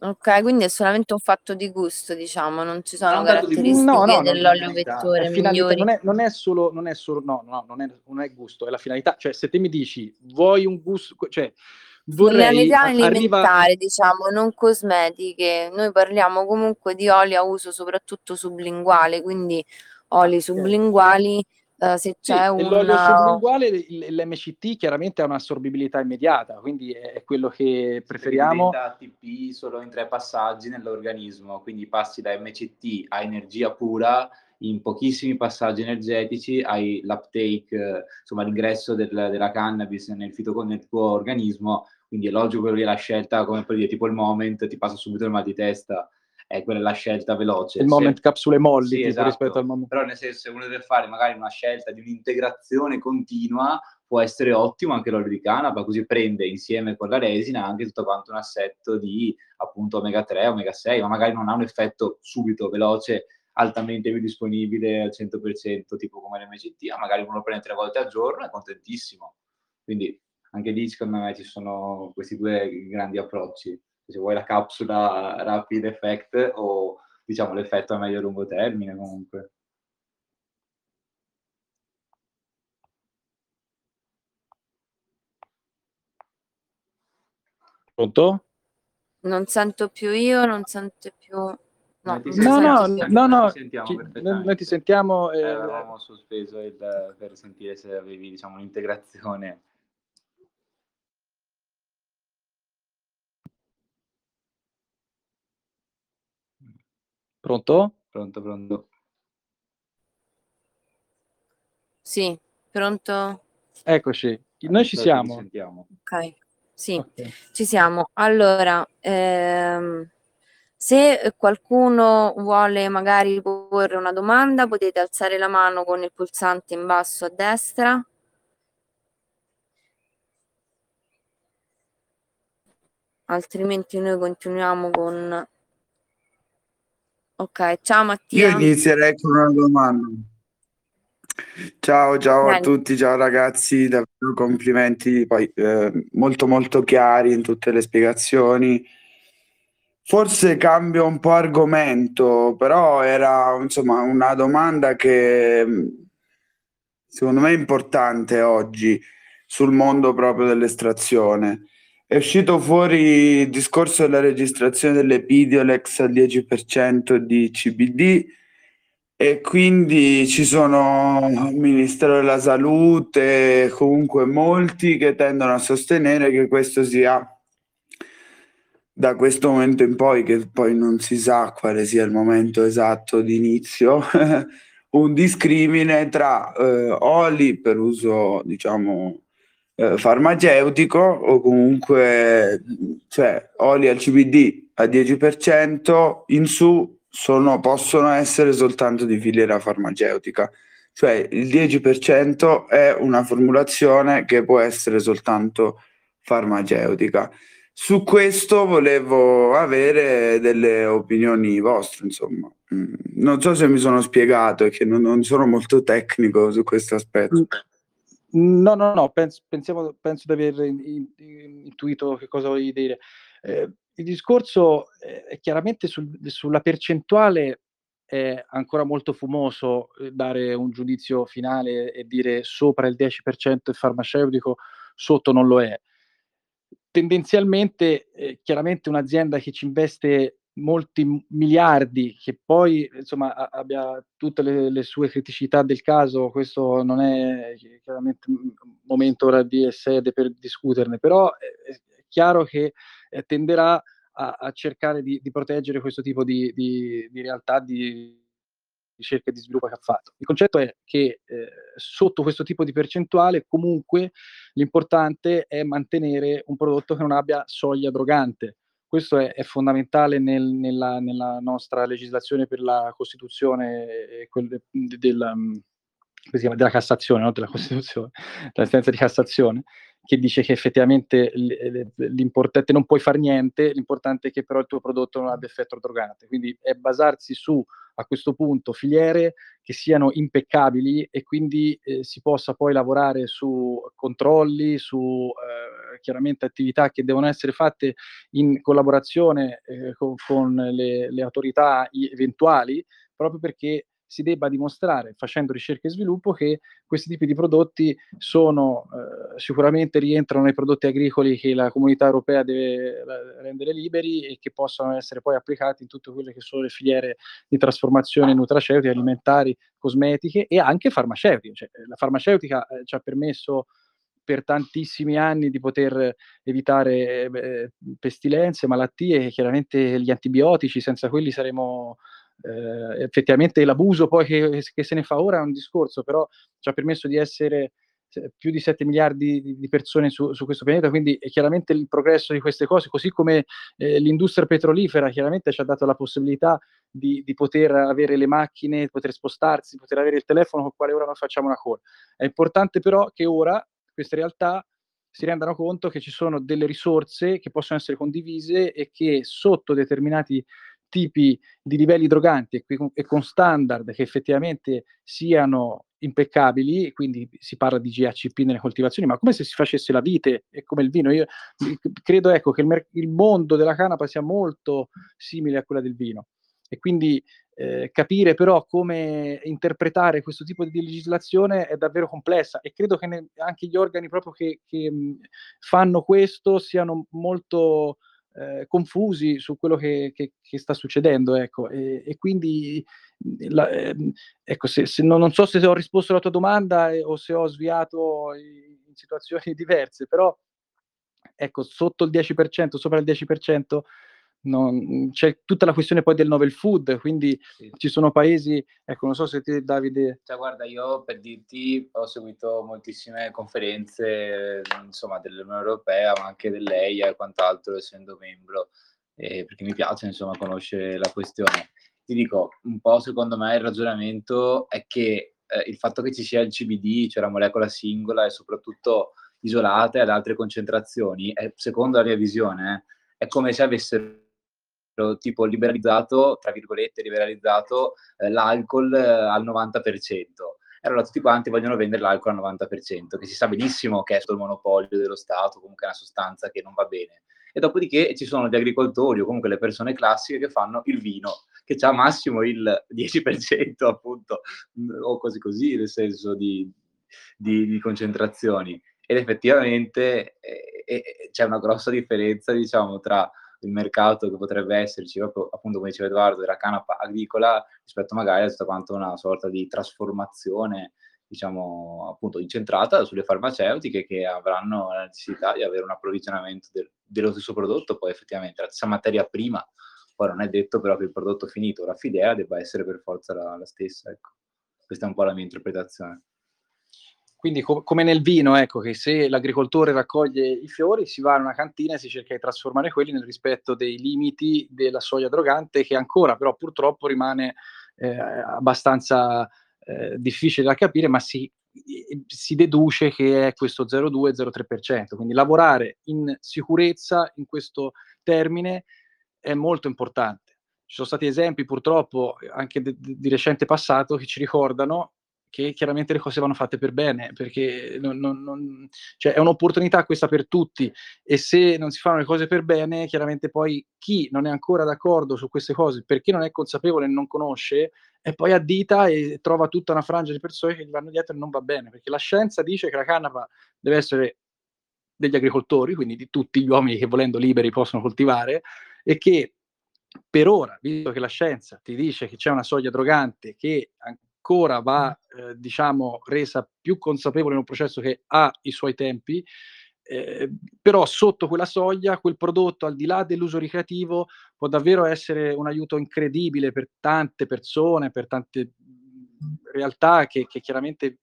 Speaker 1: Ok, quindi è solamente un fatto di gusto, diciamo, non ci sono
Speaker 2: No,
Speaker 1: caratteristiche
Speaker 2: no, no,
Speaker 1: dell'olio vettore migliori.
Speaker 2: non è, non è solo, non è solo, no, no, non è, non è gusto, è la finalità. Cioè, se te mi dici, vuoi un gusto, cioè, vorrei,
Speaker 1: Finalità
Speaker 2: a- arriva,
Speaker 1: alimentare, diciamo, non cosmetiche. Noi parliamo comunque di oli a uso soprattutto sublinguale, quindi oli sublinguali Uh, se
Speaker 2: Sì,
Speaker 1: c'è
Speaker 2: e l'olio
Speaker 1: una...
Speaker 2: sublinguale, l'MCT chiaramente ha un'assorbibilità immediata, quindi è, quello che preferiamo.
Speaker 3: ATP solo in tre passaggi nell'organismo, quindi passi da MCT a energia pura in pochissimi passaggi energetici, hai l'uptake, eh, insomma l'ingresso del- della cannabis nel, fito- nel tuo organismo, quindi è logico che la scelta, come per dire, tipo il moment, ti passa subito il mal di testa, è quella la scelta veloce.
Speaker 2: Il moment
Speaker 3: Se...
Speaker 2: capsule molli
Speaker 3: sì, esatto.
Speaker 2: rispetto al moment.
Speaker 3: Però nel senso, se uno deve fare magari una scelta di un'integrazione continua, può essere ottimo anche l'olio di canapa, così prende insieme con la resina anche tutto quanto un assetto di appunto omega 3, omega 6, ma magari non ha un effetto subito, veloce, altamente biodisponibile al 100%, tipo come l'MCT, ma magari uno lo prende tre volte al giorno è contentissimo. Quindi anche lì secondo me ci sono questi due grandi approcci se vuoi la capsula rapid effect o diciamo l'effetto a medio e lungo termine comunque.
Speaker 2: Pronto?
Speaker 1: Non sento più io, non sento più... No,
Speaker 2: No, no, no,
Speaker 3: noi
Speaker 2: no, noi ti sentiamo.
Speaker 3: Eh,
Speaker 2: eh,
Speaker 3: avevamo sospeso il, per sentire se avevi diciamo un'integrazione.
Speaker 2: Pronto?
Speaker 3: Pronto, pronto.
Speaker 1: Sì, pronto?
Speaker 2: Eccoci, noi ci siamo.
Speaker 1: Ok, sì,
Speaker 2: Ok.
Speaker 1: ci siamo. Allora, ehm, se qualcuno vuole magari porre una domanda, potete alzare la mano con il pulsante in basso a destra. Altrimenti noi continuiamo con... Ok, ciao
Speaker 4: Io
Speaker 1: Mattia.
Speaker 4: inizierei con una domanda. Ciao, ciao a tutti, ciao ragazzi, davvero complimenti, poi eh, molto molto chiari in tutte le spiegazioni. Forse cambio un po' argomento, però era insomma una domanda che secondo me è importante oggi sul mondo proprio dell'estrazione. È uscito fuori il discorso della registrazione delle Pidiolex al 10% di CBD e quindi ci sono il Ministero della Salute, comunque molti che tendono a sostenere che questo sia da questo momento in poi, che poi non si sa quale sia il momento esatto di inizio, *laughs* un discrimine tra eh, oli per uso, diciamo, eh, farmaceutico o comunque, cioè, oli al CBD a 10% in su sono, possono essere soltanto di filiera farmaceutica. Cioè il 10% è una formulazione che può essere soltanto farmaceutica. Su questo volevo avere delle opinioni vostre, insomma. Mm, non so se mi sono spiegato che non, non sono molto tecnico su questo aspetto.
Speaker 2: No, no, no, penso, pensiamo, penso di aver intuito che cosa volevi dire. Eh, il discorso è chiaramente sul, sulla percentuale è ancora molto fumoso eh, dare un giudizio finale e dire sopra il 10% è farmaceutico, sotto non lo è tendenzialmente, eh, chiaramente un'azienda che ci investe molti miliardi, che poi insomma abbia tutte le, le, sue criticità del caso, questo non è chiaramente un momento ora di sede per discuterne, però è chiaro che eh, tenderà a, a cercare di, di, proteggere questo tipo di, di, di realtà, di ricerca e di sviluppo che ha fatto. Il concetto è che eh, sotto questo tipo di percentuale comunque l'importante è mantenere un prodotto che non abbia soglia drogante. Questo è, è fondamentale nel, nella, nella, nostra legislazione per la Costituzione quel, della, mm, della Cassazione, no? della Costituzione, *laughs* della sentenza di Cassazione, che dice che effettivamente l'importante non puoi fare niente, l'importante è che però il tuo prodotto non abbia effetto drogante. Quindi è basarsi su a questo punto filiere che siano impeccabili e quindi eh, si possa poi lavorare su controlli, su eh, chiaramente attività che devono essere fatte in collaborazione eh, con, con le, le autorità eventuali, proprio perché si debba dimostrare, facendo ricerca e sviluppo, che questi tipi di prodotti sono eh, sicuramente rientrano nei prodotti agricoli che la comunità europea deve rendere liberi e che possono essere poi applicati in tutte quelle che sono le filiere di trasformazione nutraceutiche, alimentari, cosmetiche e anche farmaceutiche. Cioè, la farmaceutica eh, ci ha permesso per tantissimi anni di poter evitare eh, pestilenze, malattie, chiaramente gli antibiotici, senza quelli saremmo eh, effettivamente l'abuso poi che, che, se ne fa ora è un discorso, però ci ha permesso di essere più di 7 miliardi di, persone su, su, questo pianeta, quindi chiaramente il progresso di queste cose, così come eh, l'industria petrolifera chiaramente ci ha dato la possibilità di, di, poter avere le macchine, poter spostarsi, poter avere il telefono con quale ora noi facciamo una call. È importante però che ora queste realtà si rendano conto che ci sono delle risorse che possono essere condivise e che sotto determinati tipi di livelli droganti e, con standard che effettivamente siano impeccabili, quindi si parla di GHP nelle coltivazioni, ma come se si facesse la vite e come il vino. Io credo ecco, che il, mer- il mondo della canapa sia molto simile a quella del vino e quindi eh, capire però come interpretare questo tipo di legislazione è davvero complessa e credo che ne- anche gli organi proprio che, che mh, fanno questo siano molto eh, confusi su quello che, che, che, sta succedendo, ecco, e, e quindi la, eh, ecco, se, se non, non, so se ho risposto alla tua domanda eh, o se ho sviato in, situazioni *laughs* diverse, però ecco, sotto il 10%, sopra il 10%, non, c'è tutta la questione poi del novel food, quindi sì. ci sono paesi, ecco, non so se te Davide...
Speaker 3: Cioè, guarda, io per dirti ho seguito moltissime conferenze, insomma, dell'Unione Europea, ma anche dell'EIA e quant'altro, essendo membro, eh, perché mi piace, insomma, conoscere la questione. Ti dico, un po' secondo me il ragionamento è che eh, il fatto che ci sia il CBD, cioè la molecola singola e soprattutto isolata ad altre concentrazioni, è, secondo la mia visione, eh, è come se avessero tipo liberalizzato, tra virgolette, liberalizzato eh, l'alcol eh, al 90%. e allora tutti quanti vogliono vendere l'alcol al 90%, che si sa benissimo che è sotto il monopolio dello Stato, comunque è una sostanza che non va bene. E dopodiché ci sono gli agricoltori o comunque le persone classiche che fanno il vino, che ha massimo il 10% appunto, o così così, nel senso di, di, di concentrazioni. Ed effettivamente eh, eh, c'è una grossa differenza, diciamo, tra il mercato che potrebbe esserci, proprio appunto come diceva Edoardo, della canapa agricola rispetto magari a tutta quanto una sorta di trasformazione diciamo appunto incentrata sulle farmaceutiche che avranno la necessità di avere un approvvigionamento del, dello stesso prodotto, poi effettivamente la stessa materia prima, poi non è detto però che il prodotto finito, la fidea, debba essere per forza la, la stessa, ecco. Questa è un po' la mia interpretazione.
Speaker 2: Quindi co- come nel vino, ecco, che se l'agricoltore raccoglie i fiori, si va in una cantina e si cerca di trasformare quelli nel rispetto dei limiti della soia drogante, che ancora però purtroppo rimane eh, abbastanza eh, difficile da capire, ma si, si, deduce che è questo 0,2-0,3%. Quindi lavorare in sicurezza in questo termine è molto importante. Ci sono stati esempi purtroppo anche di, di recente passato che ci ricordano che chiaramente le cose vanno fatte per bene, perché non, non, non, cioè è un'opportunità questa per tutti e se non si fanno le cose per bene, chiaramente poi chi non è ancora d'accordo su queste cose, perché non è consapevole e non conosce, e poi addita e trova tutta una frangia di persone che gli vanno dietro e non va bene, perché la scienza dice che la canapa deve essere degli agricoltori, quindi di tutti gli uomini che volendo liberi possono coltivare, e che per ora, visto che la scienza ti dice che c'è una soglia drogante che ancora va, eh, diciamo, resa più consapevole in un processo che ha i suoi tempi, eh, però sotto quella soglia quel prodotto, al di là dell'uso ricreativo, può davvero essere un aiuto incredibile per tante persone, per tante realtà che, che chiaramente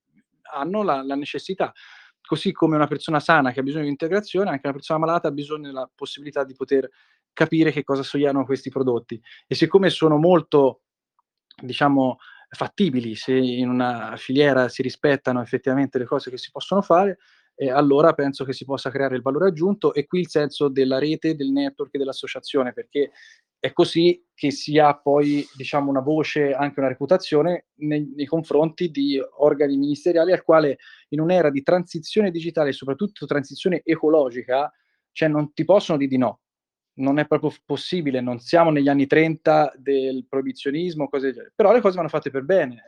Speaker 2: hanno la, la, necessità. Così come una persona sana che ha bisogno di integrazione, anche una persona malata ha bisogno della possibilità di poter capire che cosa sogliano questi prodotti. E siccome sono molto, diciamo, fattibili, se in una filiera si rispettano effettivamente le cose che si possono fare, eh, allora penso che si possa creare il valore aggiunto e qui il senso della rete, del network e dell'associazione, perché è così che si ha poi diciamo, una voce, anche una reputazione nei, nei, confronti di organi ministeriali al quale in un'era di transizione digitale soprattutto transizione ecologica, cioè non ti possono dire di no non è proprio possibile, non siamo negli anni 30 del proibizionismo, cose del genere. però le cose vanno fatte per bene.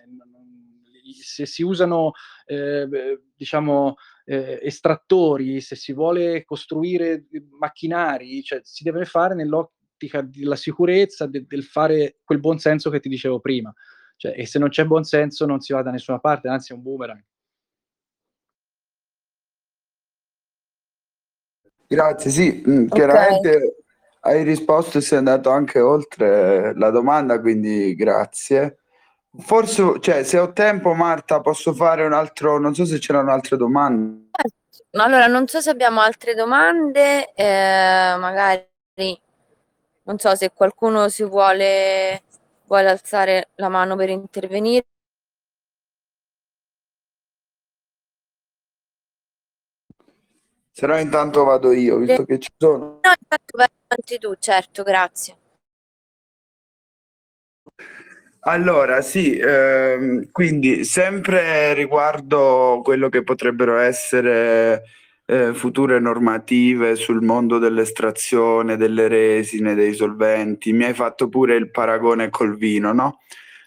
Speaker 2: Se si usano, eh, diciamo, eh, estrattori, se si vuole costruire macchinari, cioè, si deve fare nell'ottica della sicurezza, de- del fare quel buon senso che ti dicevo prima. Cioè, e se non c'è buon senso non si va da nessuna parte, anzi è un boomerang.
Speaker 4: Grazie, sì, mm, okay. chiaramente hai risposto e sei andato anche oltre la domanda, quindi grazie. Forse, cioè, se ho tempo, Marta, posso fare un altro, non so se c'erano altre domande.
Speaker 1: Allora, non so se abbiamo altre domande, eh, magari non so se qualcuno si vuole, vuole alzare la mano per intervenire.
Speaker 4: Se no intanto vado io, visto che ci sono.
Speaker 1: No, intanto avanti tu, certo, grazie.
Speaker 4: Allora, sì, ehm, quindi sempre riguardo quello che potrebbero essere eh, future normative sul mondo dell'estrazione, delle resine, dei solventi, mi hai fatto pure il paragone col vino, no?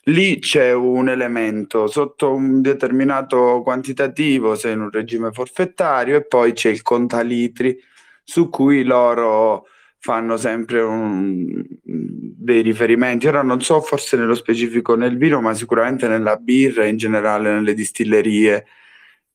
Speaker 4: lì c'è un elemento sotto un determinato quantitativo, sei in un regime forfettario, e poi c'è il contalitri su cui loro fanno sempre un, dei riferimenti. Ora non so, forse nello specifico nel vino, ma sicuramente nella birra, in generale nelle distillerie.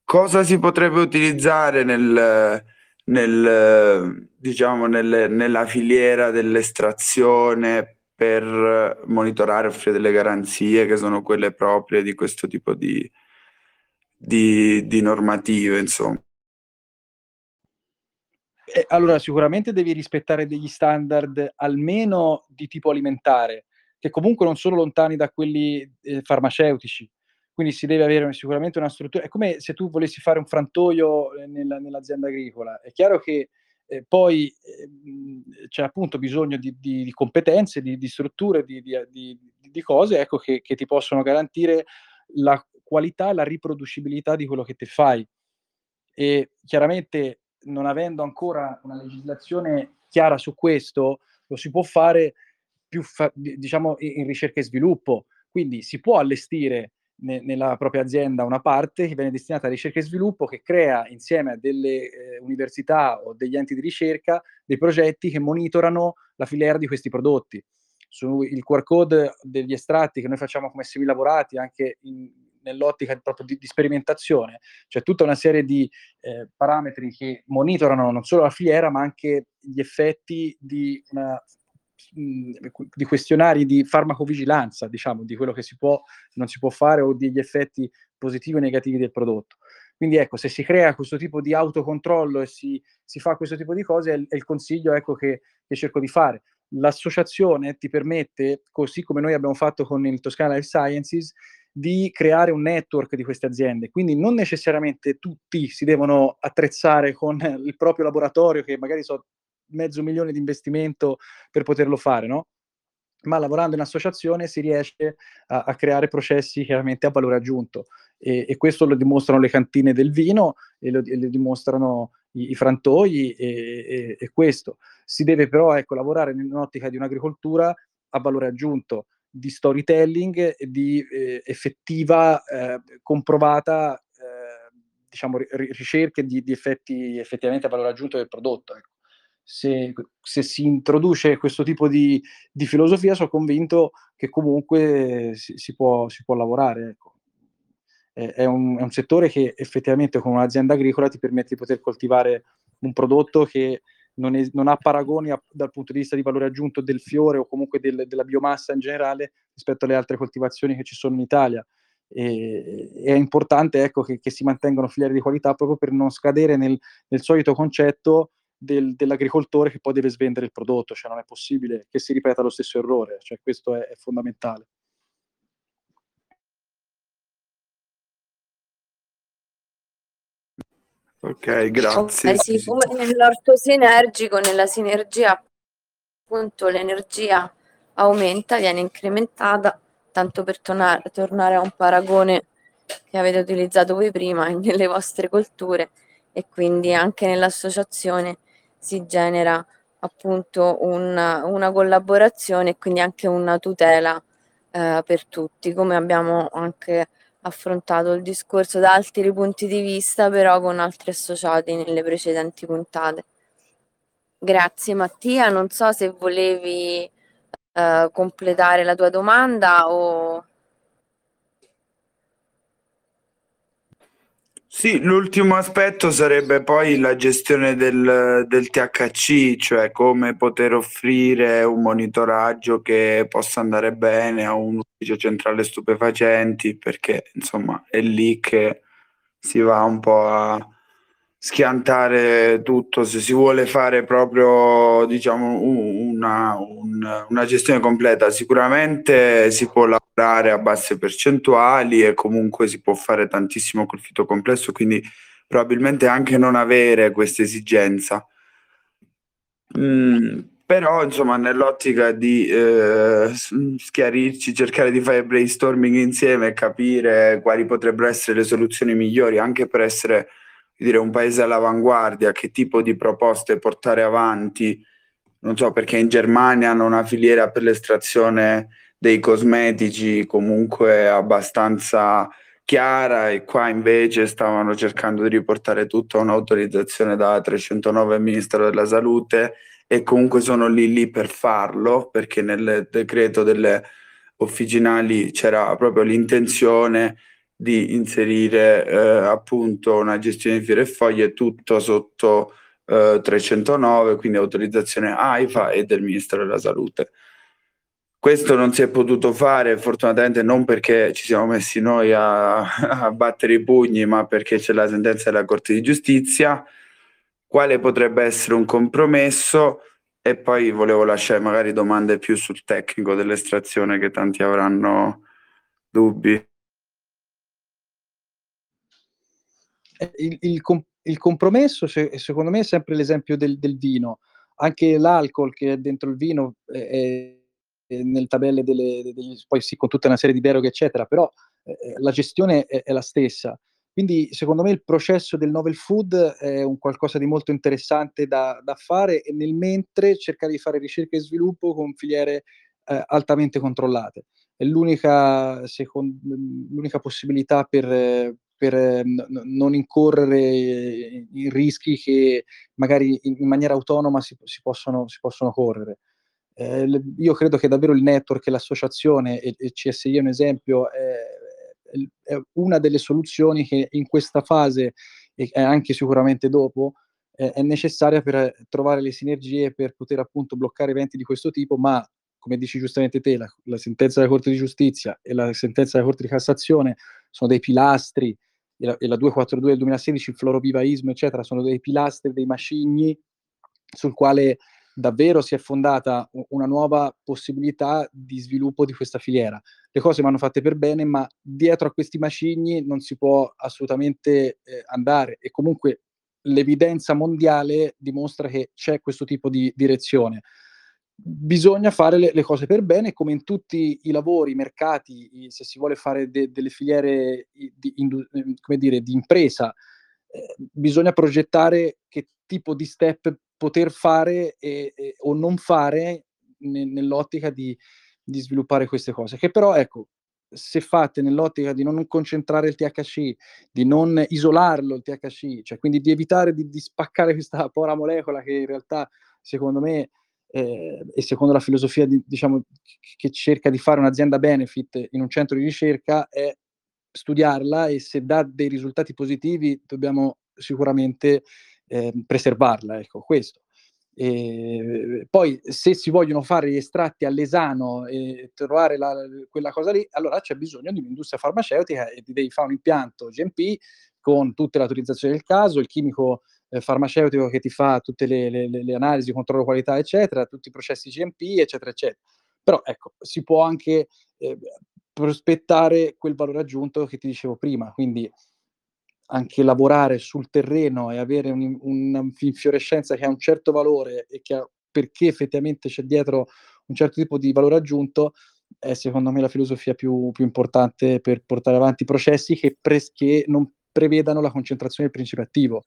Speaker 4: Cosa si potrebbe utilizzare nel, nel, diciamo, nel, nella filiera dell'estrazione per monitorare e offrire delle garanzie che sono quelle proprie di questo tipo di, di, di normative, insomma.
Speaker 2: Eh, allora, sicuramente devi rispettare degli standard almeno di tipo alimentare, che comunque non sono lontani da quelli eh, farmaceutici. Quindi si deve avere sicuramente una struttura. È come se tu volessi fare un frantoio eh, nella, nell'azienda agricola. È chiaro che eh, poi eh, c'è appunto bisogno di, di, di competenze, di, di strutture, di, cose ecco, che, che, ti possono garantire la qualità e la riproducibilità di quello che te fai. E chiaramente non avendo ancora una legislazione chiara su questo, lo si può fare più fa- diciamo in ricerca e sviluppo. Quindi si può allestire ne- nella propria azienda una parte che viene destinata a ricerca e sviluppo che crea insieme a delle eh, università o degli enti di ricerca dei progetti che monitorano la filiera di questi prodotti. Sul QR code degli estratti che noi facciamo come semilavorati anche in, nell'ottica proprio di, di, sperimentazione, c'è tutta una serie di eh, parametri che monitorano non solo la filiera ma anche gli effetti di una di questionari di farmacovigilanza, diciamo, di quello che si può, non si può fare o degli effetti positivi o negativi del prodotto. Quindi ecco, se si crea questo tipo di autocontrollo e si, si fa questo tipo di cose, è è il consiglio ecco, che, che, cerco di fare. L'associazione ti permette, così come noi abbiamo fatto con il Toscana Life Sciences, di creare un network di queste aziende. Quindi non necessariamente tutti si devono attrezzare con il proprio laboratorio, che magari so mezzo milione di investimento per poterlo fare, no? ma lavorando in associazione si riesce a, a creare processi chiaramente a valore aggiunto e, e, questo lo dimostrano le cantine del vino e lo, e lo dimostrano i, i frantoi e, e, questo. Si deve però ecco, lavorare in un'ottica di un'agricoltura a valore aggiunto, di storytelling, di eh, effettiva, eh, comprovata eh, diciamo, ricerche di, di effetti effettivamente a valore aggiunto del prodotto. Ecco se, se, si introduce questo tipo di, di, filosofia, sono convinto che comunque si, si, può, si può, lavorare. Ecco. È, un, è, un, settore che effettivamente con un'azienda agricola ti permette di poter coltivare un prodotto che non, è, non ha paragoni a, dal punto di vista di valore aggiunto del fiore o comunque del, della biomassa in generale rispetto alle altre coltivazioni che ci sono in Italia. E, è importante ecco, che, che, si mantengano filiere di qualità proprio per non scadere nel, nel solito concetto del, dell'agricoltore che poi deve svendere il prodotto, cioè non è possibile che si ripeta lo stesso errore, cioè questo è, è fondamentale.
Speaker 4: Ok, grazie.
Speaker 1: Eh sì, come nell'orto sinergico, nella sinergia, appunto, l'energia aumenta, viene incrementata, tanto per tornare, tornare a un paragone che avete utilizzato voi prima *laughs* nelle vostre colture e quindi anche nell'associazione si genera appunto una, una collaborazione e quindi anche una tutela eh, per tutti, come abbiamo anche affrontato il discorso da altri punti di vista, però con altri associati nelle precedenti puntate. Grazie Mattia, non so se volevi eh, completare la tua domanda o...
Speaker 4: Sì, l'ultimo aspetto sarebbe poi la gestione del, del THC, cioè come poter offrire un monitoraggio che possa andare bene a un ufficio centrale stupefacenti, perché insomma è lì che si va un po' a schiantare tutto, se si vuole fare proprio diciamo, una, una, una, gestione completa, sicuramente si può lavorare a basse percentuali e comunque si può fare tantissimo col fito complesso, quindi probabilmente anche non avere questa esigenza. Mm, però insomma nell'ottica di eh, schiarirci, cercare di fare brainstorming insieme e capire quali potrebbero essere le soluzioni migliori anche per essere dire, un paese all'avanguardia, che tipo di proposte portare avanti, non so perché in Germania hanno una filiera per l'estrazione dei cosmetici comunque abbastanza chiara e qua invece stavano cercando di riportare tutto a un'autorizzazione da 309 Ministero della Salute e comunque sono lì lì per farlo perché nel decreto delle officinali c'era proprio l'intenzione di inserire eh, appunto una gestione di fiori e foglie tutto sotto eh, 309, quindi autorizzazione AIFA e del Ministero della Salute. Questo non si è potuto fare fortunatamente non perché ci siamo messi noi a, *laughs* a battere i pugni, ma perché c'è la sentenza della Corte di Giustizia. Quale potrebbe essere un compromesso? E poi volevo lasciare magari domande più sul tecnico dell'estrazione che tanti avranno dubbi.
Speaker 2: Eh, il, il, il compromesso, se, secondo me, è sempre l'esempio del, del, vino. Anche l'alcol che è dentro il vino è, è nelle tabelle delle, delle, poi sì, con tutta una serie di deroghe, eccetera, però eh, la gestione è, è, la stessa. Quindi secondo me il processo del novel food è un qualcosa di molto interessante da, da fare e nel mentre cercare di fare ricerca e sviluppo con filiere eh, altamente controllate. È l'unica, secondo, l'unica possibilità per, per n- non incorrere in rischi che magari in, in maniera autonoma si, si, possono, si possono correre. Eh, io credo che davvero il network e l'associazione, e, e CSI è un esempio, è, è una delle soluzioni che in questa fase e anche sicuramente dopo è necessaria per trovare le sinergie per poter appunto bloccare eventi di questo tipo, ma come dici giustamente te, la, la sentenza della Corte di Giustizia e la sentenza della Corte di Cassazione sono dei pilastri, e la, e la 242 del 2016, il florovivaismo, eccetera, sono dei pilastri, dei macigni sul quale davvero si è fondata una nuova possibilità di sviluppo di questa filiera. Le cose vanno fatte per bene, ma dietro a questi macigni non si può assolutamente eh, andare e comunque l'evidenza mondiale dimostra che c'è questo tipo di direzione. Bisogna fare le, le cose per bene, come in tutti i lavori, i mercati, i, se si vuole fare de, delle filiere di, in, come dire, di impresa, eh, bisogna progettare che tipo di step poter fare e, e, o non fare ne, nell'ottica di, di, sviluppare queste cose, che però ecco, se fatte nell'ottica di non concentrare il THC, di non isolarlo il THC, cioè quindi di evitare di, di spaccare questa *laughs* povera molecola che in realtà secondo me eh, e secondo la filosofia di, diciamo, che cerca di fare un'azienda benefit in un centro di ricerca è studiarla e se dà dei risultati positivi dobbiamo sicuramente eh, preservarla, ecco, questo. E poi se si vogliono fare gli estratti all'esano e trovare la, quella cosa lì, allora c'è bisogno di un'industria farmaceutica e ti devi fare un impianto GMP con tutte le autorizzazioni del caso, il chimico eh, farmaceutico che ti fa tutte le, le, le, analisi, controllo qualità, eccetera, tutti i processi GMP, eccetera, eccetera. Però ecco, si può anche eh, prospettare quel valore aggiunto che ti dicevo prima, quindi anche lavorare sul terreno e avere un, un'infiorescenza che ha un certo valore e che ha, perché effettivamente c'è dietro un certo tipo di valore aggiunto, è secondo me la filosofia più, più importante per portare avanti processi che, pre- che non prevedano la concentrazione del principio attivo.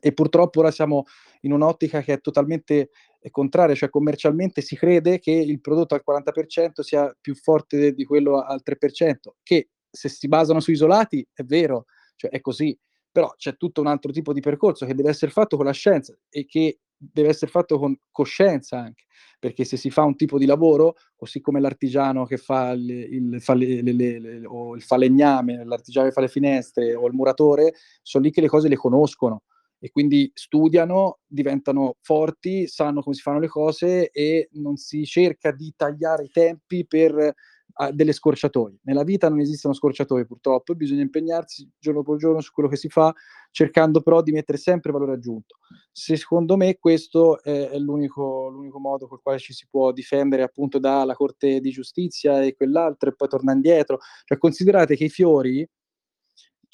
Speaker 2: E purtroppo ora siamo in un'ottica che è totalmente contraria, cioè commercialmente si crede che il prodotto al 40% sia più forte di quello al 3%, che se si basano su isolati è vero, cioè è così, però c'è tutto un altro tipo di percorso che deve essere fatto con la scienza e che deve essere fatto con coscienza anche, perché se si fa un tipo di lavoro, così come l'artigiano che fa il, il, fa le, le, le, o il falegname, l'artigiano che fa le finestre o il muratore, sono lì che le cose le conoscono e quindi studiano, diventano forti, sanno come si fanno le cose e non si cerca di tagliare i tempi per delle scorciatoie. Nella vita non esistono scorciatoie purtroppo, bisogna impegnarsi giorno dopo giorno su quello che si fa, cercando però di mettere sempre valore aggiunto. Secondo me questo è, l'unico, l'unico, modo col quale ci si può difendere appunto dalla Corte di Giustizia e quell'altro e poi tornare indietro. Cioè, considerate che i fiori,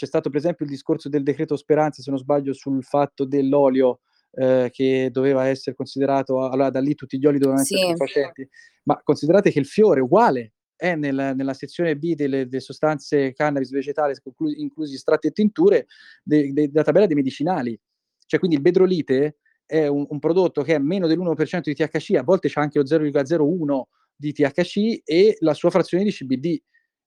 Speaker 2: c'è stato per esempio il discorso del decreto Speranza, se non sbaglio, sul fatto dell'olio eh, che doveva essere considerato, allora da lì tutti gli oli dovevano essere sì. facenti, ma considerate che il fiore è uguale, è nel, nella sezione B delle, delle, sostanze cannabis vegetali, inclusi estratti e tinture, de, de, della tabella dei medicinali. Cioè, quindi il bedrolite è un, un prodotto che è meno dell'1% di THC, a volte c'è anche lo 0,01 di THC e la sua frazione di CBD.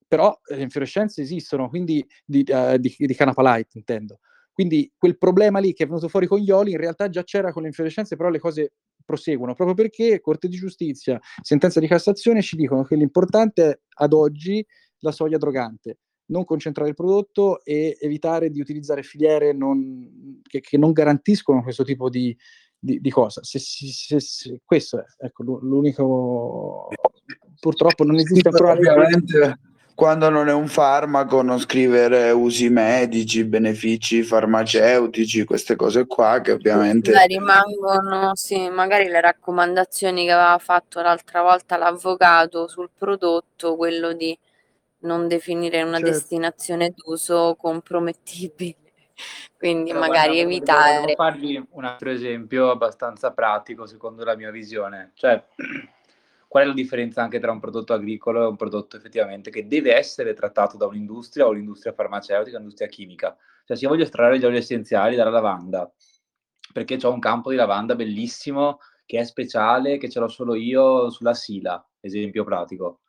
Speaker 2: Però le infiorescenze esistono, quindi di, uh, di, di canapalite intendo. Quindi quel problema lì che è venuto fuori con gli oli in realtà già c'era con le infiorescenze, però le cose proseguono, proprio perché Corte di Giustizia, sentenza di Cassazione ci dicono che l'importante è ad oggi la soglia drogante, non concentrare il prodotto e evitare di utilizzare filiere non, che, che, non garantiscono questo tipo di, di, di cosa. Se, se, se, questo è ecco, l'unico... Purtroppo non esiste ancora...
Speaker 4: Ovviamente quando non è un farmaco non scrivere usi medici, benefici farmaceutici, queste cose qua che ovviamente...
Speaker 1: Beh, rimangono, sì, magari le raccomandazioni che aveva fatto l'altra volta l'avvocato sul prodotto, quello di non definire una certo. destinazione d'uso compromettibile. *laughs* Quindi Però magari guarda, evitare.
Speaker 3: Farvi un altro esempio abbastanza pratico secondo la mia visione. Cioè, *clears throat* qual è la differenza anche tra un prodotto agricolo e un prodotto effettivamente che deve essere trattato da un'industria o l'industria farmaceutica, l'industria chimica. Cioè, se io voglio estrarre gli oli essenziali dalla lavanda, perché ho un campo di lavanda bellissimo che è speciale, che ce l'ho solo io sulla Sila, esempio pratico.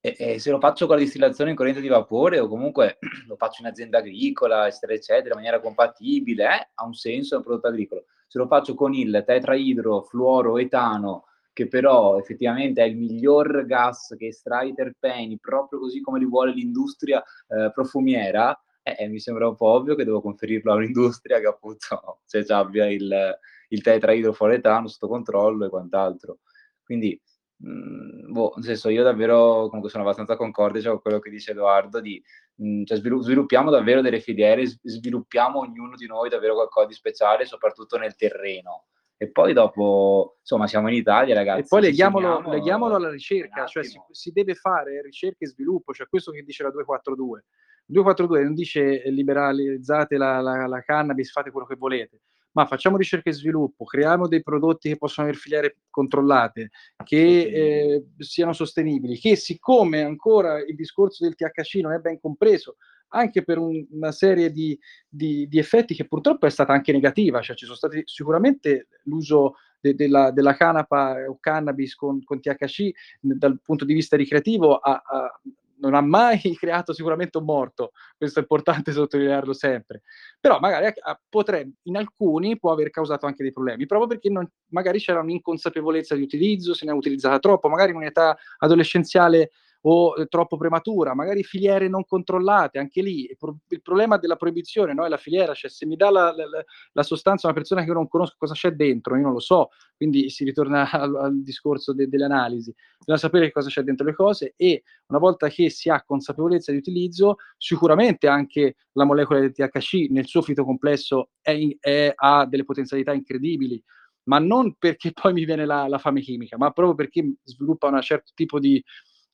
Speaker 3: E, e, se lo faccio con la distillazione in corrente di vapore o comunque *clears throat* lo faccio in azienda agricola, eccetera, eccetera, in maniera compatibile, eh, ha un senso, è un prodotto agricolo. Se lo faccio con il tetraidro, fluoro, etano, che però effettivamente è il miglior gas che estrae i terpeni, proprio così come li vuole l'industria eh, profumiera, eh, mi sembra un po' ovvio che devo conferirlo a un'industria che appunto *laughs* cioè, abbia il, il tetraidrofluoretano sotto controllo e quant'altro. Quindi, mh, mm, boh, nel senso, io davvero comunque sono abbastanza concorde cioè, con quello che dice Edoardo, di, mh, cioè, sviluppiamo davvero delle filiere, sviluppiamo ognuno di noi davvero qualcosa di speciale, soprattutto nel terreno. E poi dopo, insomma, siamo in Italia, ragazzi.
Speaker 2: E poi leghiamolo, leghiamolo alla ricerca, cioè si, si, deve fare ricerca e sviluppo, cioè questo che dice la 242. 242 non dice liberalizzate la, la, la cannabis, fate quello che volete ma facciamo ricerca e sviluppo, creiamo dei prodotti che possono avere filiere controllate, che eh, siano sostenibili, che siccome ancora il discorso del THC non è ben compreso, anche per un, una serie di, di, di, effetti che purtroppo è stata anche negativa, cioè ci sono stati sicuramente l'uso de, della, della, canapa o cannabis con, con THC dal punto di vista ricreativo ha, ha non ha mai *laughs* creato sicuramente un morto, questo è importante sottolinearlo sempre, però magari potrebbe, in alcuni può aver causato anche dei problemi, proprio perché non, magari c'era un'inconsapevolezza di utilizzo, se ne è utilizzata troppo, magari in un'età adolescenziale o eh, troppo prematura, magari filiere non controllate, anche lì il problema della proibizione no? è la filiera, cioè se mi dà la, la, la, sostanza una persona che io non conosco cosa c'è dentro, io non lo so, quindi si ritorna *laughs* al, al discorso de, delle analisi, bisogna sapere cosa c'è dentro le cose e una volta che si ha consapevolezza di utilizzo, sicuramente anche la molecola del THC nel suo fito complesso è, è, ha delle potenzialità incredibili, ma non perché *laughs* poi mi viene la, la fame chimica, ma proprio perché sviluppa un certo tipo di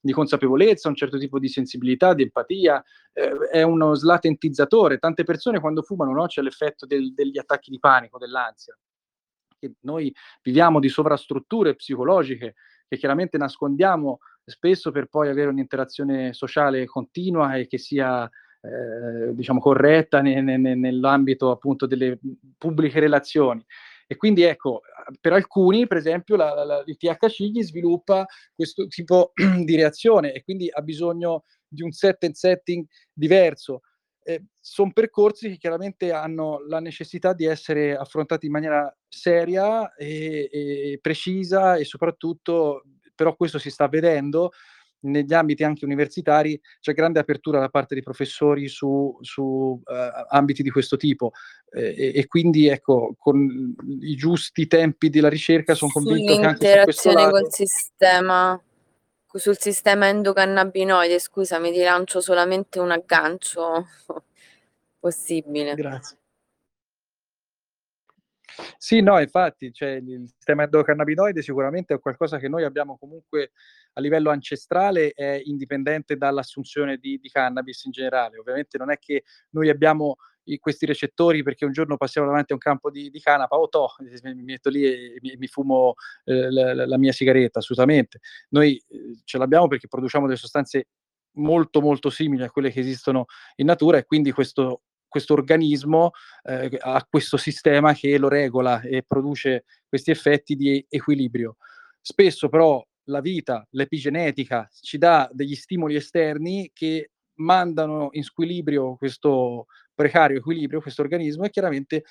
Speaker 2: di consapevolezza, un certo tipo di sensibilità, di empatia, eh, è uno slatentizzatore. Tante persone quando fumano no, c'è l'effetto del, degli attacchi di panico, dell'ansia. Che noi viviamo di sovrastrutture psicologiche che chiaramente nascondiamo spesso per poi avere un'interazione sociale continua e che sia eh, diciamo corretta ne, ne, nell'ambito appunto delle pubbliche relazioni. E quindi ecco, per alcuni, per esempio, la, la, il THC gli sviluppa questo tipo *clears throat* di reazione e quindi ha bisogno di un set and setting diverso. Sono percorsi che chiaramente hanno la necessità di essere affrontati in maniera seria e, e precisa e soprattutto, però questo si sta vedendo, negli ambiti anche universitari c'è grande apertura da parte dei professori su, su uh, ambiti di questo tipo. Eh, e, e, quindi ecco con i giusti tempi della ricerca sono convinto che anche su questo lato...
Speaker 1: col sistema sul sistema endocannabinoide scusa mi ti lancio solamente un aggancio *laughs* possibile.
Speaker 2: Grazie. Sì, no, infatti, cioè, il sistema endocannabinoide sicuramente è qualcosa che noi abbiamo comunque a livello ancestrale, è indipendente dall'assunzione di, di cannabis in generale. Ovviamente non è che noi abbiamo questi recettori perché un giorno passiamo davanti a un campo di, di canapa, oh, toh, mi metto lì e mi, mi fumo eh, la, la, mia sigaretta, assolutamente. Noi eh, ce l'abbiamo perché produciamo delle sostanze molto molto simili a quelle che esistono in natura e quindi questo questo organismo eh, ha questo sistema che lo regola e produce questi effetti di equilibrio. Spesso però la vita, l'epigenetica ci dà degli stimoli esterni che mandano in squilibrio questo precario equilibrio, questo organismo, e chiaramente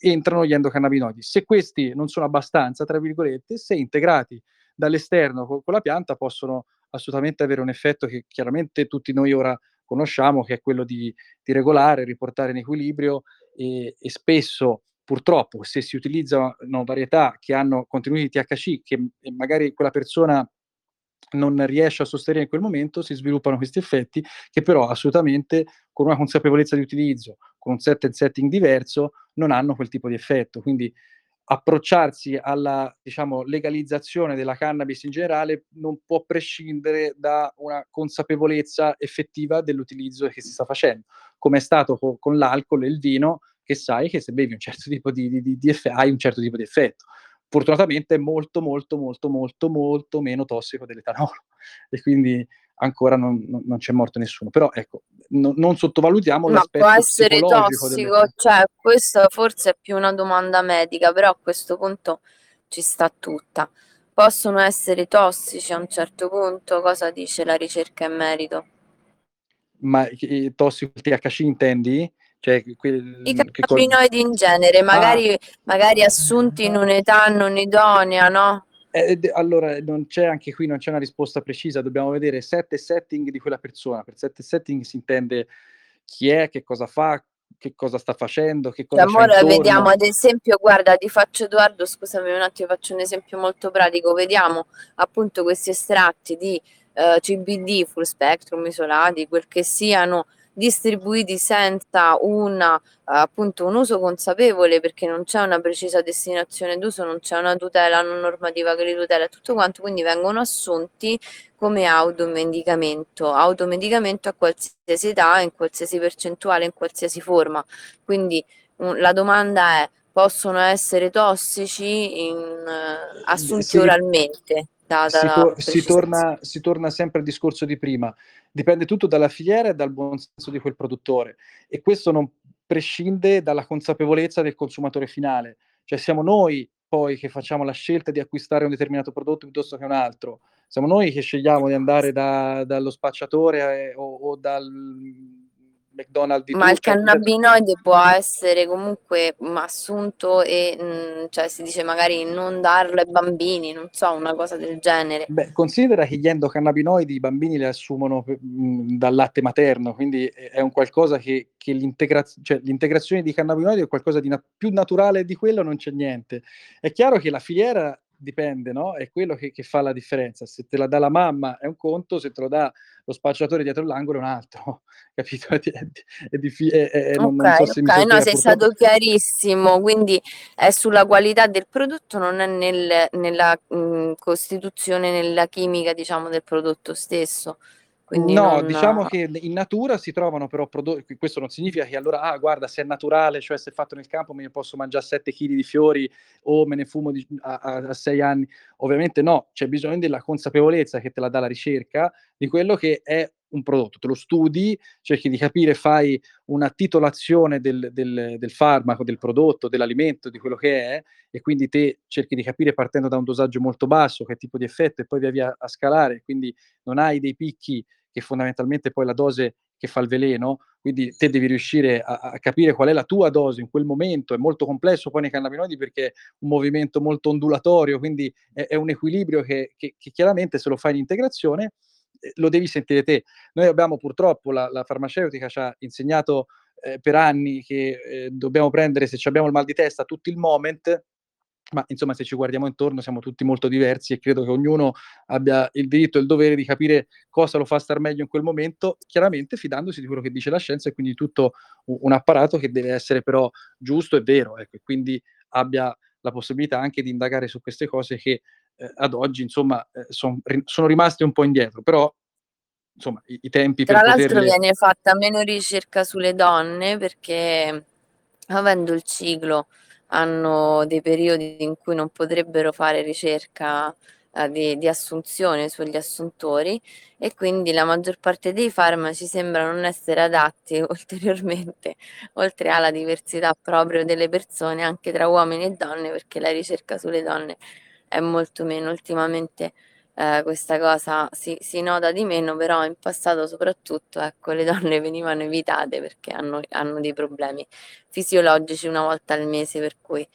Speaker 2: entrano gli endocannabinoidi. Se questi non sono abbastanza, tra virgolette, se integrati dall'esterno con, con la pianta, possono assolutamente avere un effetto che chiaramente tutti noi ora conosciamo, che è quello di, di regolare, riportare in equilibrio e, e, spesso purtroppo se si utilizzano varietà che hanno contenuti di THC che magari quella persona non riesce a sostenere in quel momento, si sviluppano questi effetti che però assolutamente con una consapevolezza di utilizzo, con un set and setting diverso, non hanno quel tipo di effetto. Quindi approcciarsi alla diciamo, legalizzazione della cannabis in generale non può prescindere da una consapevolezza effettiva dell'utilizzo che si sta facendo, come è stato co- con l'alcol e il vino, che sai che se bevi un certo *laughs* tipo di, di, di, di effetto, hai un certo tipo di effetto. fortunatamente è molto, molto, molto, molto, molto meno tossico dell'etanolo *laughs* e quindi ancora non, non, c'è morto nessuno. Però ecco, no, non sottovalutiamo
Speaker 1: Ma
Speaker 2: l'aspetto
Speaker 1: può essere tossico, cioè questa forse è più una domanda medica, però a questo punto ci sta tutta. Possono essere tossici a un certo punto? Cosa dice la ricerca in merito?
Speaker 2: Ma eh, tossico il THC intendi? Cioè, quel,
Speaker 1: I
Speaker 2: col-
Speaker 1: cannabinoidi in genere, magari, magari assunti in un'età non idonea, no?
Speaker 2: Eh, allora, non c'è anche qui, non c'è una risposta precisa, dobbiamo vedere sette setting di quella persona. Per sette setting si intende chi è, che cosa fa, che cosa sta facendo, che cosa
Speaker 1: Amore,
Speaker 2: intorno.
Speaker 1: vediamo ad esempio, guarda, ti faccio Edoardo, scusami un attimo, faccio un esempio molto pratico. Vediamo appunto questi estratti di eh, CBD, full spectrum, isolati, quel che siano, distribuiti senza una, eh, appunto un uso consapevole perché non c'è una precisa destinazione d'uso, non c'è una tutela, una normativa che li tutela e tutto quanto, quindi vengono assunti come automedicamento, automedicamento a qualsiasi età, in qualsiasi percentuale, in qualsiasi forma. Quindi un- la domanda è, possono essere tossici in, eh, assunti
Speaker 2: Sì.
Speaker 1: oralmente? Data
Speaker 2: si,
Speaker 1: la
Speaker 2: to- si torna, si torna sempre al discorso di prima. Dipende tutto dalla filiera e dal buon senso di quel produttore. E questo non prescinde dalla consapevolezza del consumatore finale. Cioè siamo noi poi che facciamo la scelta di acquistare un determinato prodotto piuttosto che un altro. Siamo noi che scegliamo di andare da- dallo spacciatore eh, o, o dal McDonald's
Speaker 1: Ma il cannabinoide può essere comunque mm, assunto e, mm, cioè si dice magari non darlo ai bambini, non so, una cosa del genere.
Speaker 2: Beh, considera che gli endocannabinoidi i bambini li assumono mh, dal latte materno, quindi è è un qualcosa che, che l'integra- cioè, l'integrazione di cannabinoidi è qualcosa di na- più naturale di quello, non c'è niente. È chiaro che la filiera dipende, no? È quello che, che fa la differenza. Se te la dà la mamma è un conto, se te lo dà lo spacciatore dietro l'angolo è un altro, *laughs* capito? *laughs* È, è, è diffi- è- è- non, non so se mi
Speaker 1: ok,
Speaker 2: sono
Speaker 1: no, sei stato chiarissimo, quindi è sulla qualità del prodotto, non è nel- nella mm, costituzione, nella chimica, diciamo, del prodotto stesso. Quindi
Speaker 2: No,
Speaker 1: non-
Speaker 2: diciamo che in natura si trovano però prodotti, questo non significa che allora, ah, guarda, se è naturale, cioè se è fatto nel campo me ne posso mangiare 7 kg di fiori o me ne fumo di- a 6 anni. Ovviamente no, c'è bisogno della consapevolezza che te la dà la ricerca di quello che è un prodotto. Te lo studi, cerchi di capire, fai una titolazione del, del- del farmaco, del prodotto, dell'alimento, di quello che è, e quindi te cerchi di capire partendo da un dosaggio molto basso che tipo di effetto e poi via via a scalare, quindi non hai dei picchi che fondamentalmente poi la dose che fa il veleno, quindi te devi riuscire a, a capire qual è la tua dose in quel momento, è molto complesso poi nei cannabinoidi perché è un movimento molto ondulatorio, quindi è, è un equilibrio che, che, che chiaramente se lo fai in integrazione eh, lo devi sentire te. Noi abbiamo purtroppo, la, la farmaceutica ci ha insegnato eh, per anni che eh, dobbiamo prendere, se abbiamo il mal di testa, tutto il moment, ma insomma se ci guardiamo intorno siamo tutti molto diversi e credo che ognuno abbia il diritto e il dovere di capire cosa lo fa star meglio in quel momento, chiaramente fidandosi di quello che dice la scienza e quindi tutto un, apparato che deve essere però giusto e vero, ecco, e quindi abbia la possibilità anche di indagare su queste cose che eh, ad oggi insomma eh, son, ri- sono rimaste un po' indietro, però insomma i, i tempi
Speaker 1: Tra
Speaker 2: per
Speaker 1: l'altro
Speaker 2: poterle...
Speaker 1: viene fatta meno ricerca sulle donne perché avendo il ciclo hanno dei periodi in cui non potrebbero fare ricerca eh, di, di assunzione sugli assuntori e quindi la maggior parte dei farmaci sembra non essere adatti *laughs* ulteriormente, oltre alla diversità proprio delle persone, anche tra uomini e donne, perché la ricerca sulle donne è molto meno ultimamente eh, questa cosa si, si nota di meno, però in passato soprattutto ecco, le donne *laughs* venivano evitate perché hanno, hanno dei problemi fisiologici una volta al mese, per cui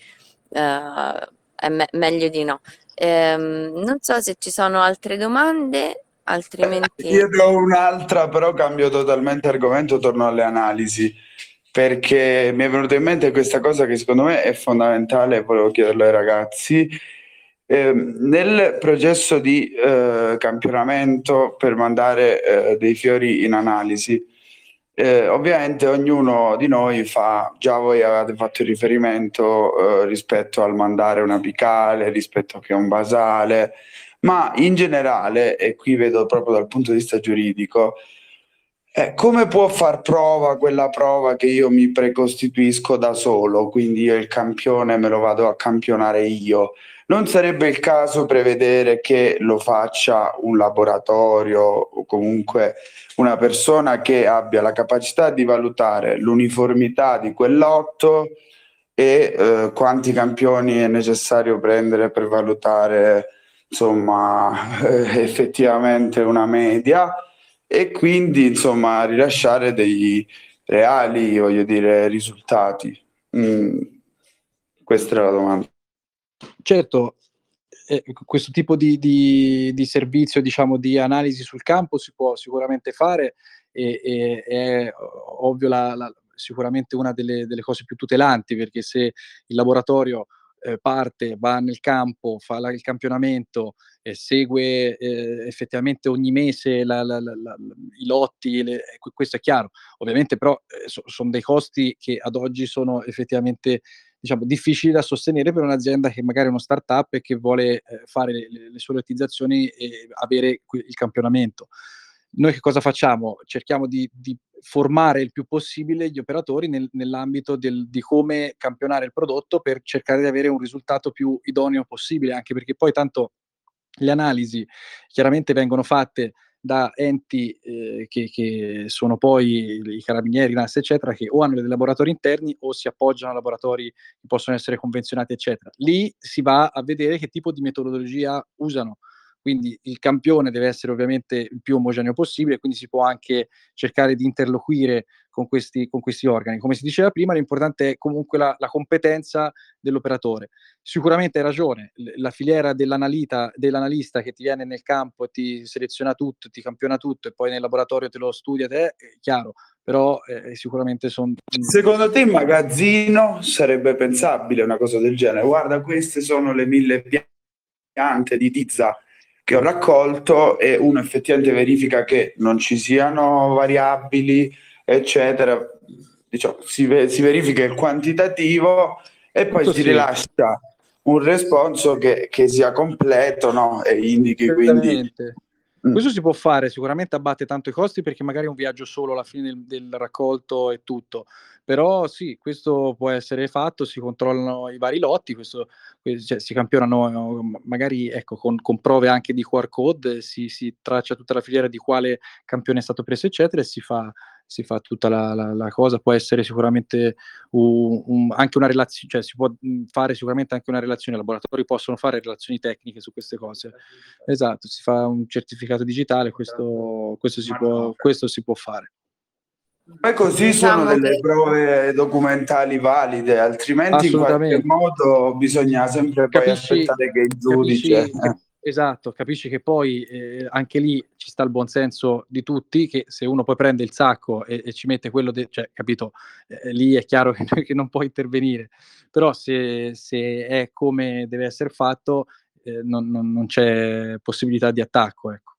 Speaker 1: eh, è me- meglio di no. Ehm, non so se ci sono altre domande, altrimenti...
Speaker 4: Io ne ho un'altra, però cambio totalmente argomento, torno alle analisi, perché mi è venuta in mente questa cosa che secondo me è fondamentale, volevo chiederlo ai ragazzi. Eh, nel processo di eh, campionamento per mandare eh, dei fiori in analisi, eh, ovviamente ognuno di noi fa, già voi avete fatto il riferimento eh, rispetto al mandare una picale, rispetto che un basale, ma in generale, e qui vedo proprio dal punto di vista giuridico, eh, come può far prova quella prova che io mi precostituisco da solo, quindi io il campione me lo vado a campionare io? Non sarebbe il caso prevedere che lo faccia un laboratorio o comunque una persona che abbia la capacità di valutare l'uniformità di quel lotto e eh, quanti campioni è necessario prendere per valutare insomma *laughs* effettivamente una media e quindi insomma rilasciare dei reali voglio dire risultati. Mm, questa era la domanda
Speaker 2: certo eh, questo tipo di, di, di, servizio diciamo di analisi sul campo si può sicuramente fare e, e è ovvio la, la, sicuramente una delle, delle, cose più tutelanti perché se il laboratorio eh, parte, va nel campo, fa la, il campionamento, eh, segue eh, effettivamente ogni mese la, la, i lotti, le, questo è chiaro. Ovviamente però eh, so, sono dei costi che ad oggi sono effettivamente diciamo, difficili da sostenere per un'azienda che magari è uno startup e che vuole eh, fare le, le sue lottizzazioni e avere il campionamento noi che cosa facciamo? Cerchiamo di, di, formare il più possibile gli operatori nel, nell'ambito del, di come campionare il prodotto per cercare di avere un risultato più idoneo possibile, anche perché poi tanto le analisi chiaramente vengono fatte da enti eh, che, che, sono poi i carabinieri, NAS, eccetera, che o hanno dei laboratori interni o si appoggiano a laboratori che possono essere convenzionati, eccetera. Lì si va a vedere che tipo di metodologia usano quindi il campione deve essere ovviamente il più omogeneo possibile, quindi si può anche cercare di interloquire con questi, con questi organi. Come si diceva prima, l'importante è comunque la, la competenza dell'operatore. Sicuramente hai ragione, la filiera dell'analista che ti viene nel campo e ti seleziona tutto, ti campiona tutto e poi nel laboratorio te lo studia te, è chiaro, però eh, sicuramente sono...
Speaker 4: Secondo te in magazzino sarebbe pensabile una cosa del genere? Guarda, queste sono le mille piante di Tizza che ho raccolto e uno effettivamente verifica che non ci siano variabili, eccetera. Diciamo, si, si verifica il quantitativo e poi Tutto si sì. rilascia un responso che, che sia completo no? e indichi quindi
Speaker 2: Mm. Questo si può fare, sicuramente abbatte tanto i costi perché magari un viaggio solo alla fine del, del raccolto e tutto, però sì, questo può essere fatto, si controllano i vari lotti, questo, cioè, si campionano magari ecco, con, con, prove anche di QR code, si, si traccia tutta la filiera di quale campione è stato preso, eccetera, e si fa si fa tutta la, la, la cosa, può essere sicuramente un, un, anche una relazione, cioè si può fare sicuramente anche una relazione, i laboratori possono fare relazioni tecniche su queste cose. Esatto, si fa un certificato digitale, questo, questo, si, può, questo si può fare.
Speaker 4: Poi così diciamo sono delle che... prove documentali valide, altrimenti in qualche modo bisogna sempre capisci, poi aspettare che il giudice... Capisci,
Speaker 2: eh. Esatto, capisci che poi eh, anche lì ci sta il buonsenso di tutti, che se uno poi prende il sacco e, e ci mette quello, de- cioè, capito, eh, lì è chiaro *laughs* che, che, non può intervenire, però se, se, è come deve essere fatto, eh, non, non, non, c'è possibilità di attacco. Ecco.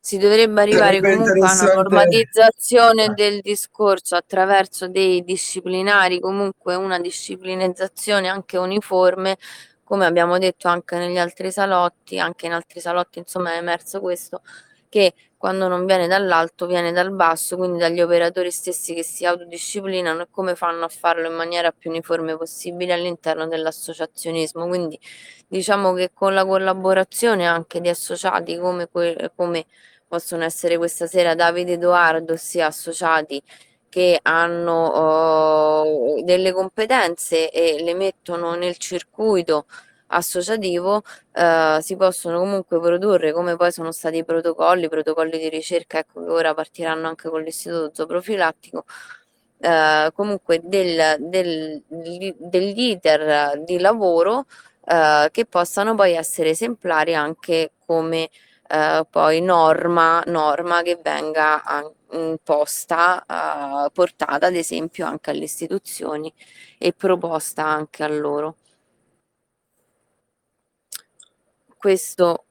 Speaker 1: Si dovrebbe arrivare comunque a una normatizzazione del discorso attraverso dei disciplinari, comunque una disciplinizzazione anche uniforme come abbiamo detto anche negli altri salotti, anche in altri salotti insomma è emerso questo, che quando non viene dall'alto viene dal basso, quindi dagli operatori stessi che si autodisciplinano e come fanno a farlo in maniera più uniforme possibile all'interno dell'associazionismo. Quindi diciamo che con la collaborazione anche di associati come, que- come possono essere questa sera Davide Edoardo, ossia associati che hanno uh, delle competenze e le mettono nel circuito associativo uh, si possono comunque produrre come poi sono stati i protocolli, protocolli di ricerca ecco che ora partiranno anche con l'istituto zooprofilattico uh, comunque del, del, degli iter di lavoro che possano poi essere esemplari anche come poi norma, norma che venga anche imposta, uh, portata ad esempio anche alle istituzioni e proposta anche a loro. Questo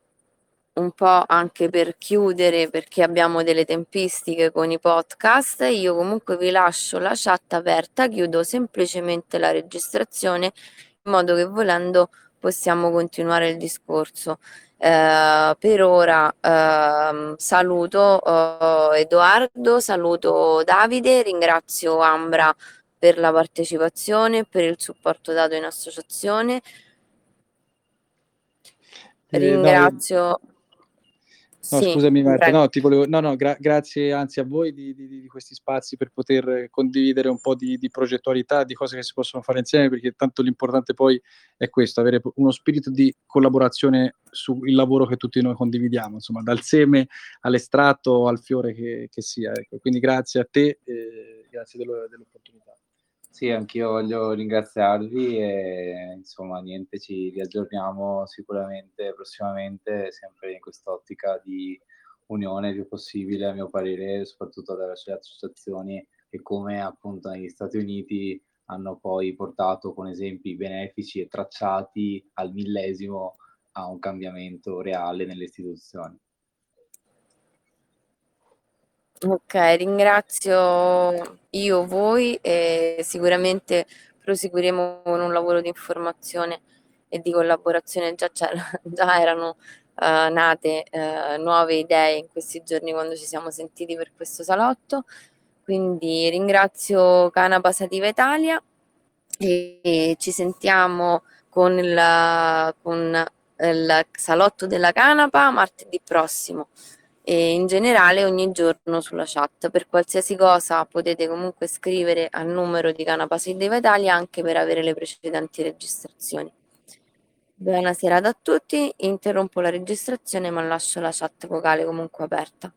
Speaker 1: un po' anche per chiudere perché abbiamo delle tempistiche con i podcast. Io comunque vi lascio la chat aperta, chiudo semplicemente la registrazione in modo che volendo possiamo continuare il discorso. Eh, per ora eh, saluto eh, Edoardo, saluto Davide, ringrazio Ambra per la partecipazione, per il supporto dato in associazione.
Speaker 2: Eh,
Speaker 1: Ringrazio
Speaker 2: No,
Speaker 1: sì,
Speaker 2: scusami Marta, no, volevo, no, no, gra- grazie anzi a voi di, di- di questi spazi per poter condividere un po' di, di progettualità, di cose che si possono fare insieme, perché tanto l'importante poi è questo, avere uno spirito di collaborazione sul lavoro che tutti noi condividiamo, insomma, dal seme all'estratto al fiore che, che sia. Ecco. Quindi grazie a te, e grazie dello- dell'opportunità.
Speaker 3: Sì, anch'io voglio ringraziarvi e insomma niente, ci riaggiorniamo sicuramente prossimamente, sempre in quest'ottica di unione il più possibile, a mio parere, soprattutto attraverso le associazioni che come appunto negli Stati Uniti hanno poi portato con esempi benefici e tracciati al millesimo a un cambiamento reale nelle istituzioni.
Speaker 1: Ok, ringrazio io voi e sicuramente proseguiremo con un lavoro di informazione e di collaborazione. Già, *laughs* già erano uh, nate uh, nuove idee in questi giorni quando ci siamo sentiti per questo salotto. Quindi ringrazio Canapa Sativa Italia e, e ci sentiamo con il, con il salotto della canapa martedì prossimo e in generale ogni giorno sulla chat. Per qualsiasi cosa potete comunque scrivere al numero di Canapa Sedeva Italia anche per avere le precedenti registrazioni. Buona serata a tutti, interrompo la registrazione ma lascio la chat vocale comunque aperta.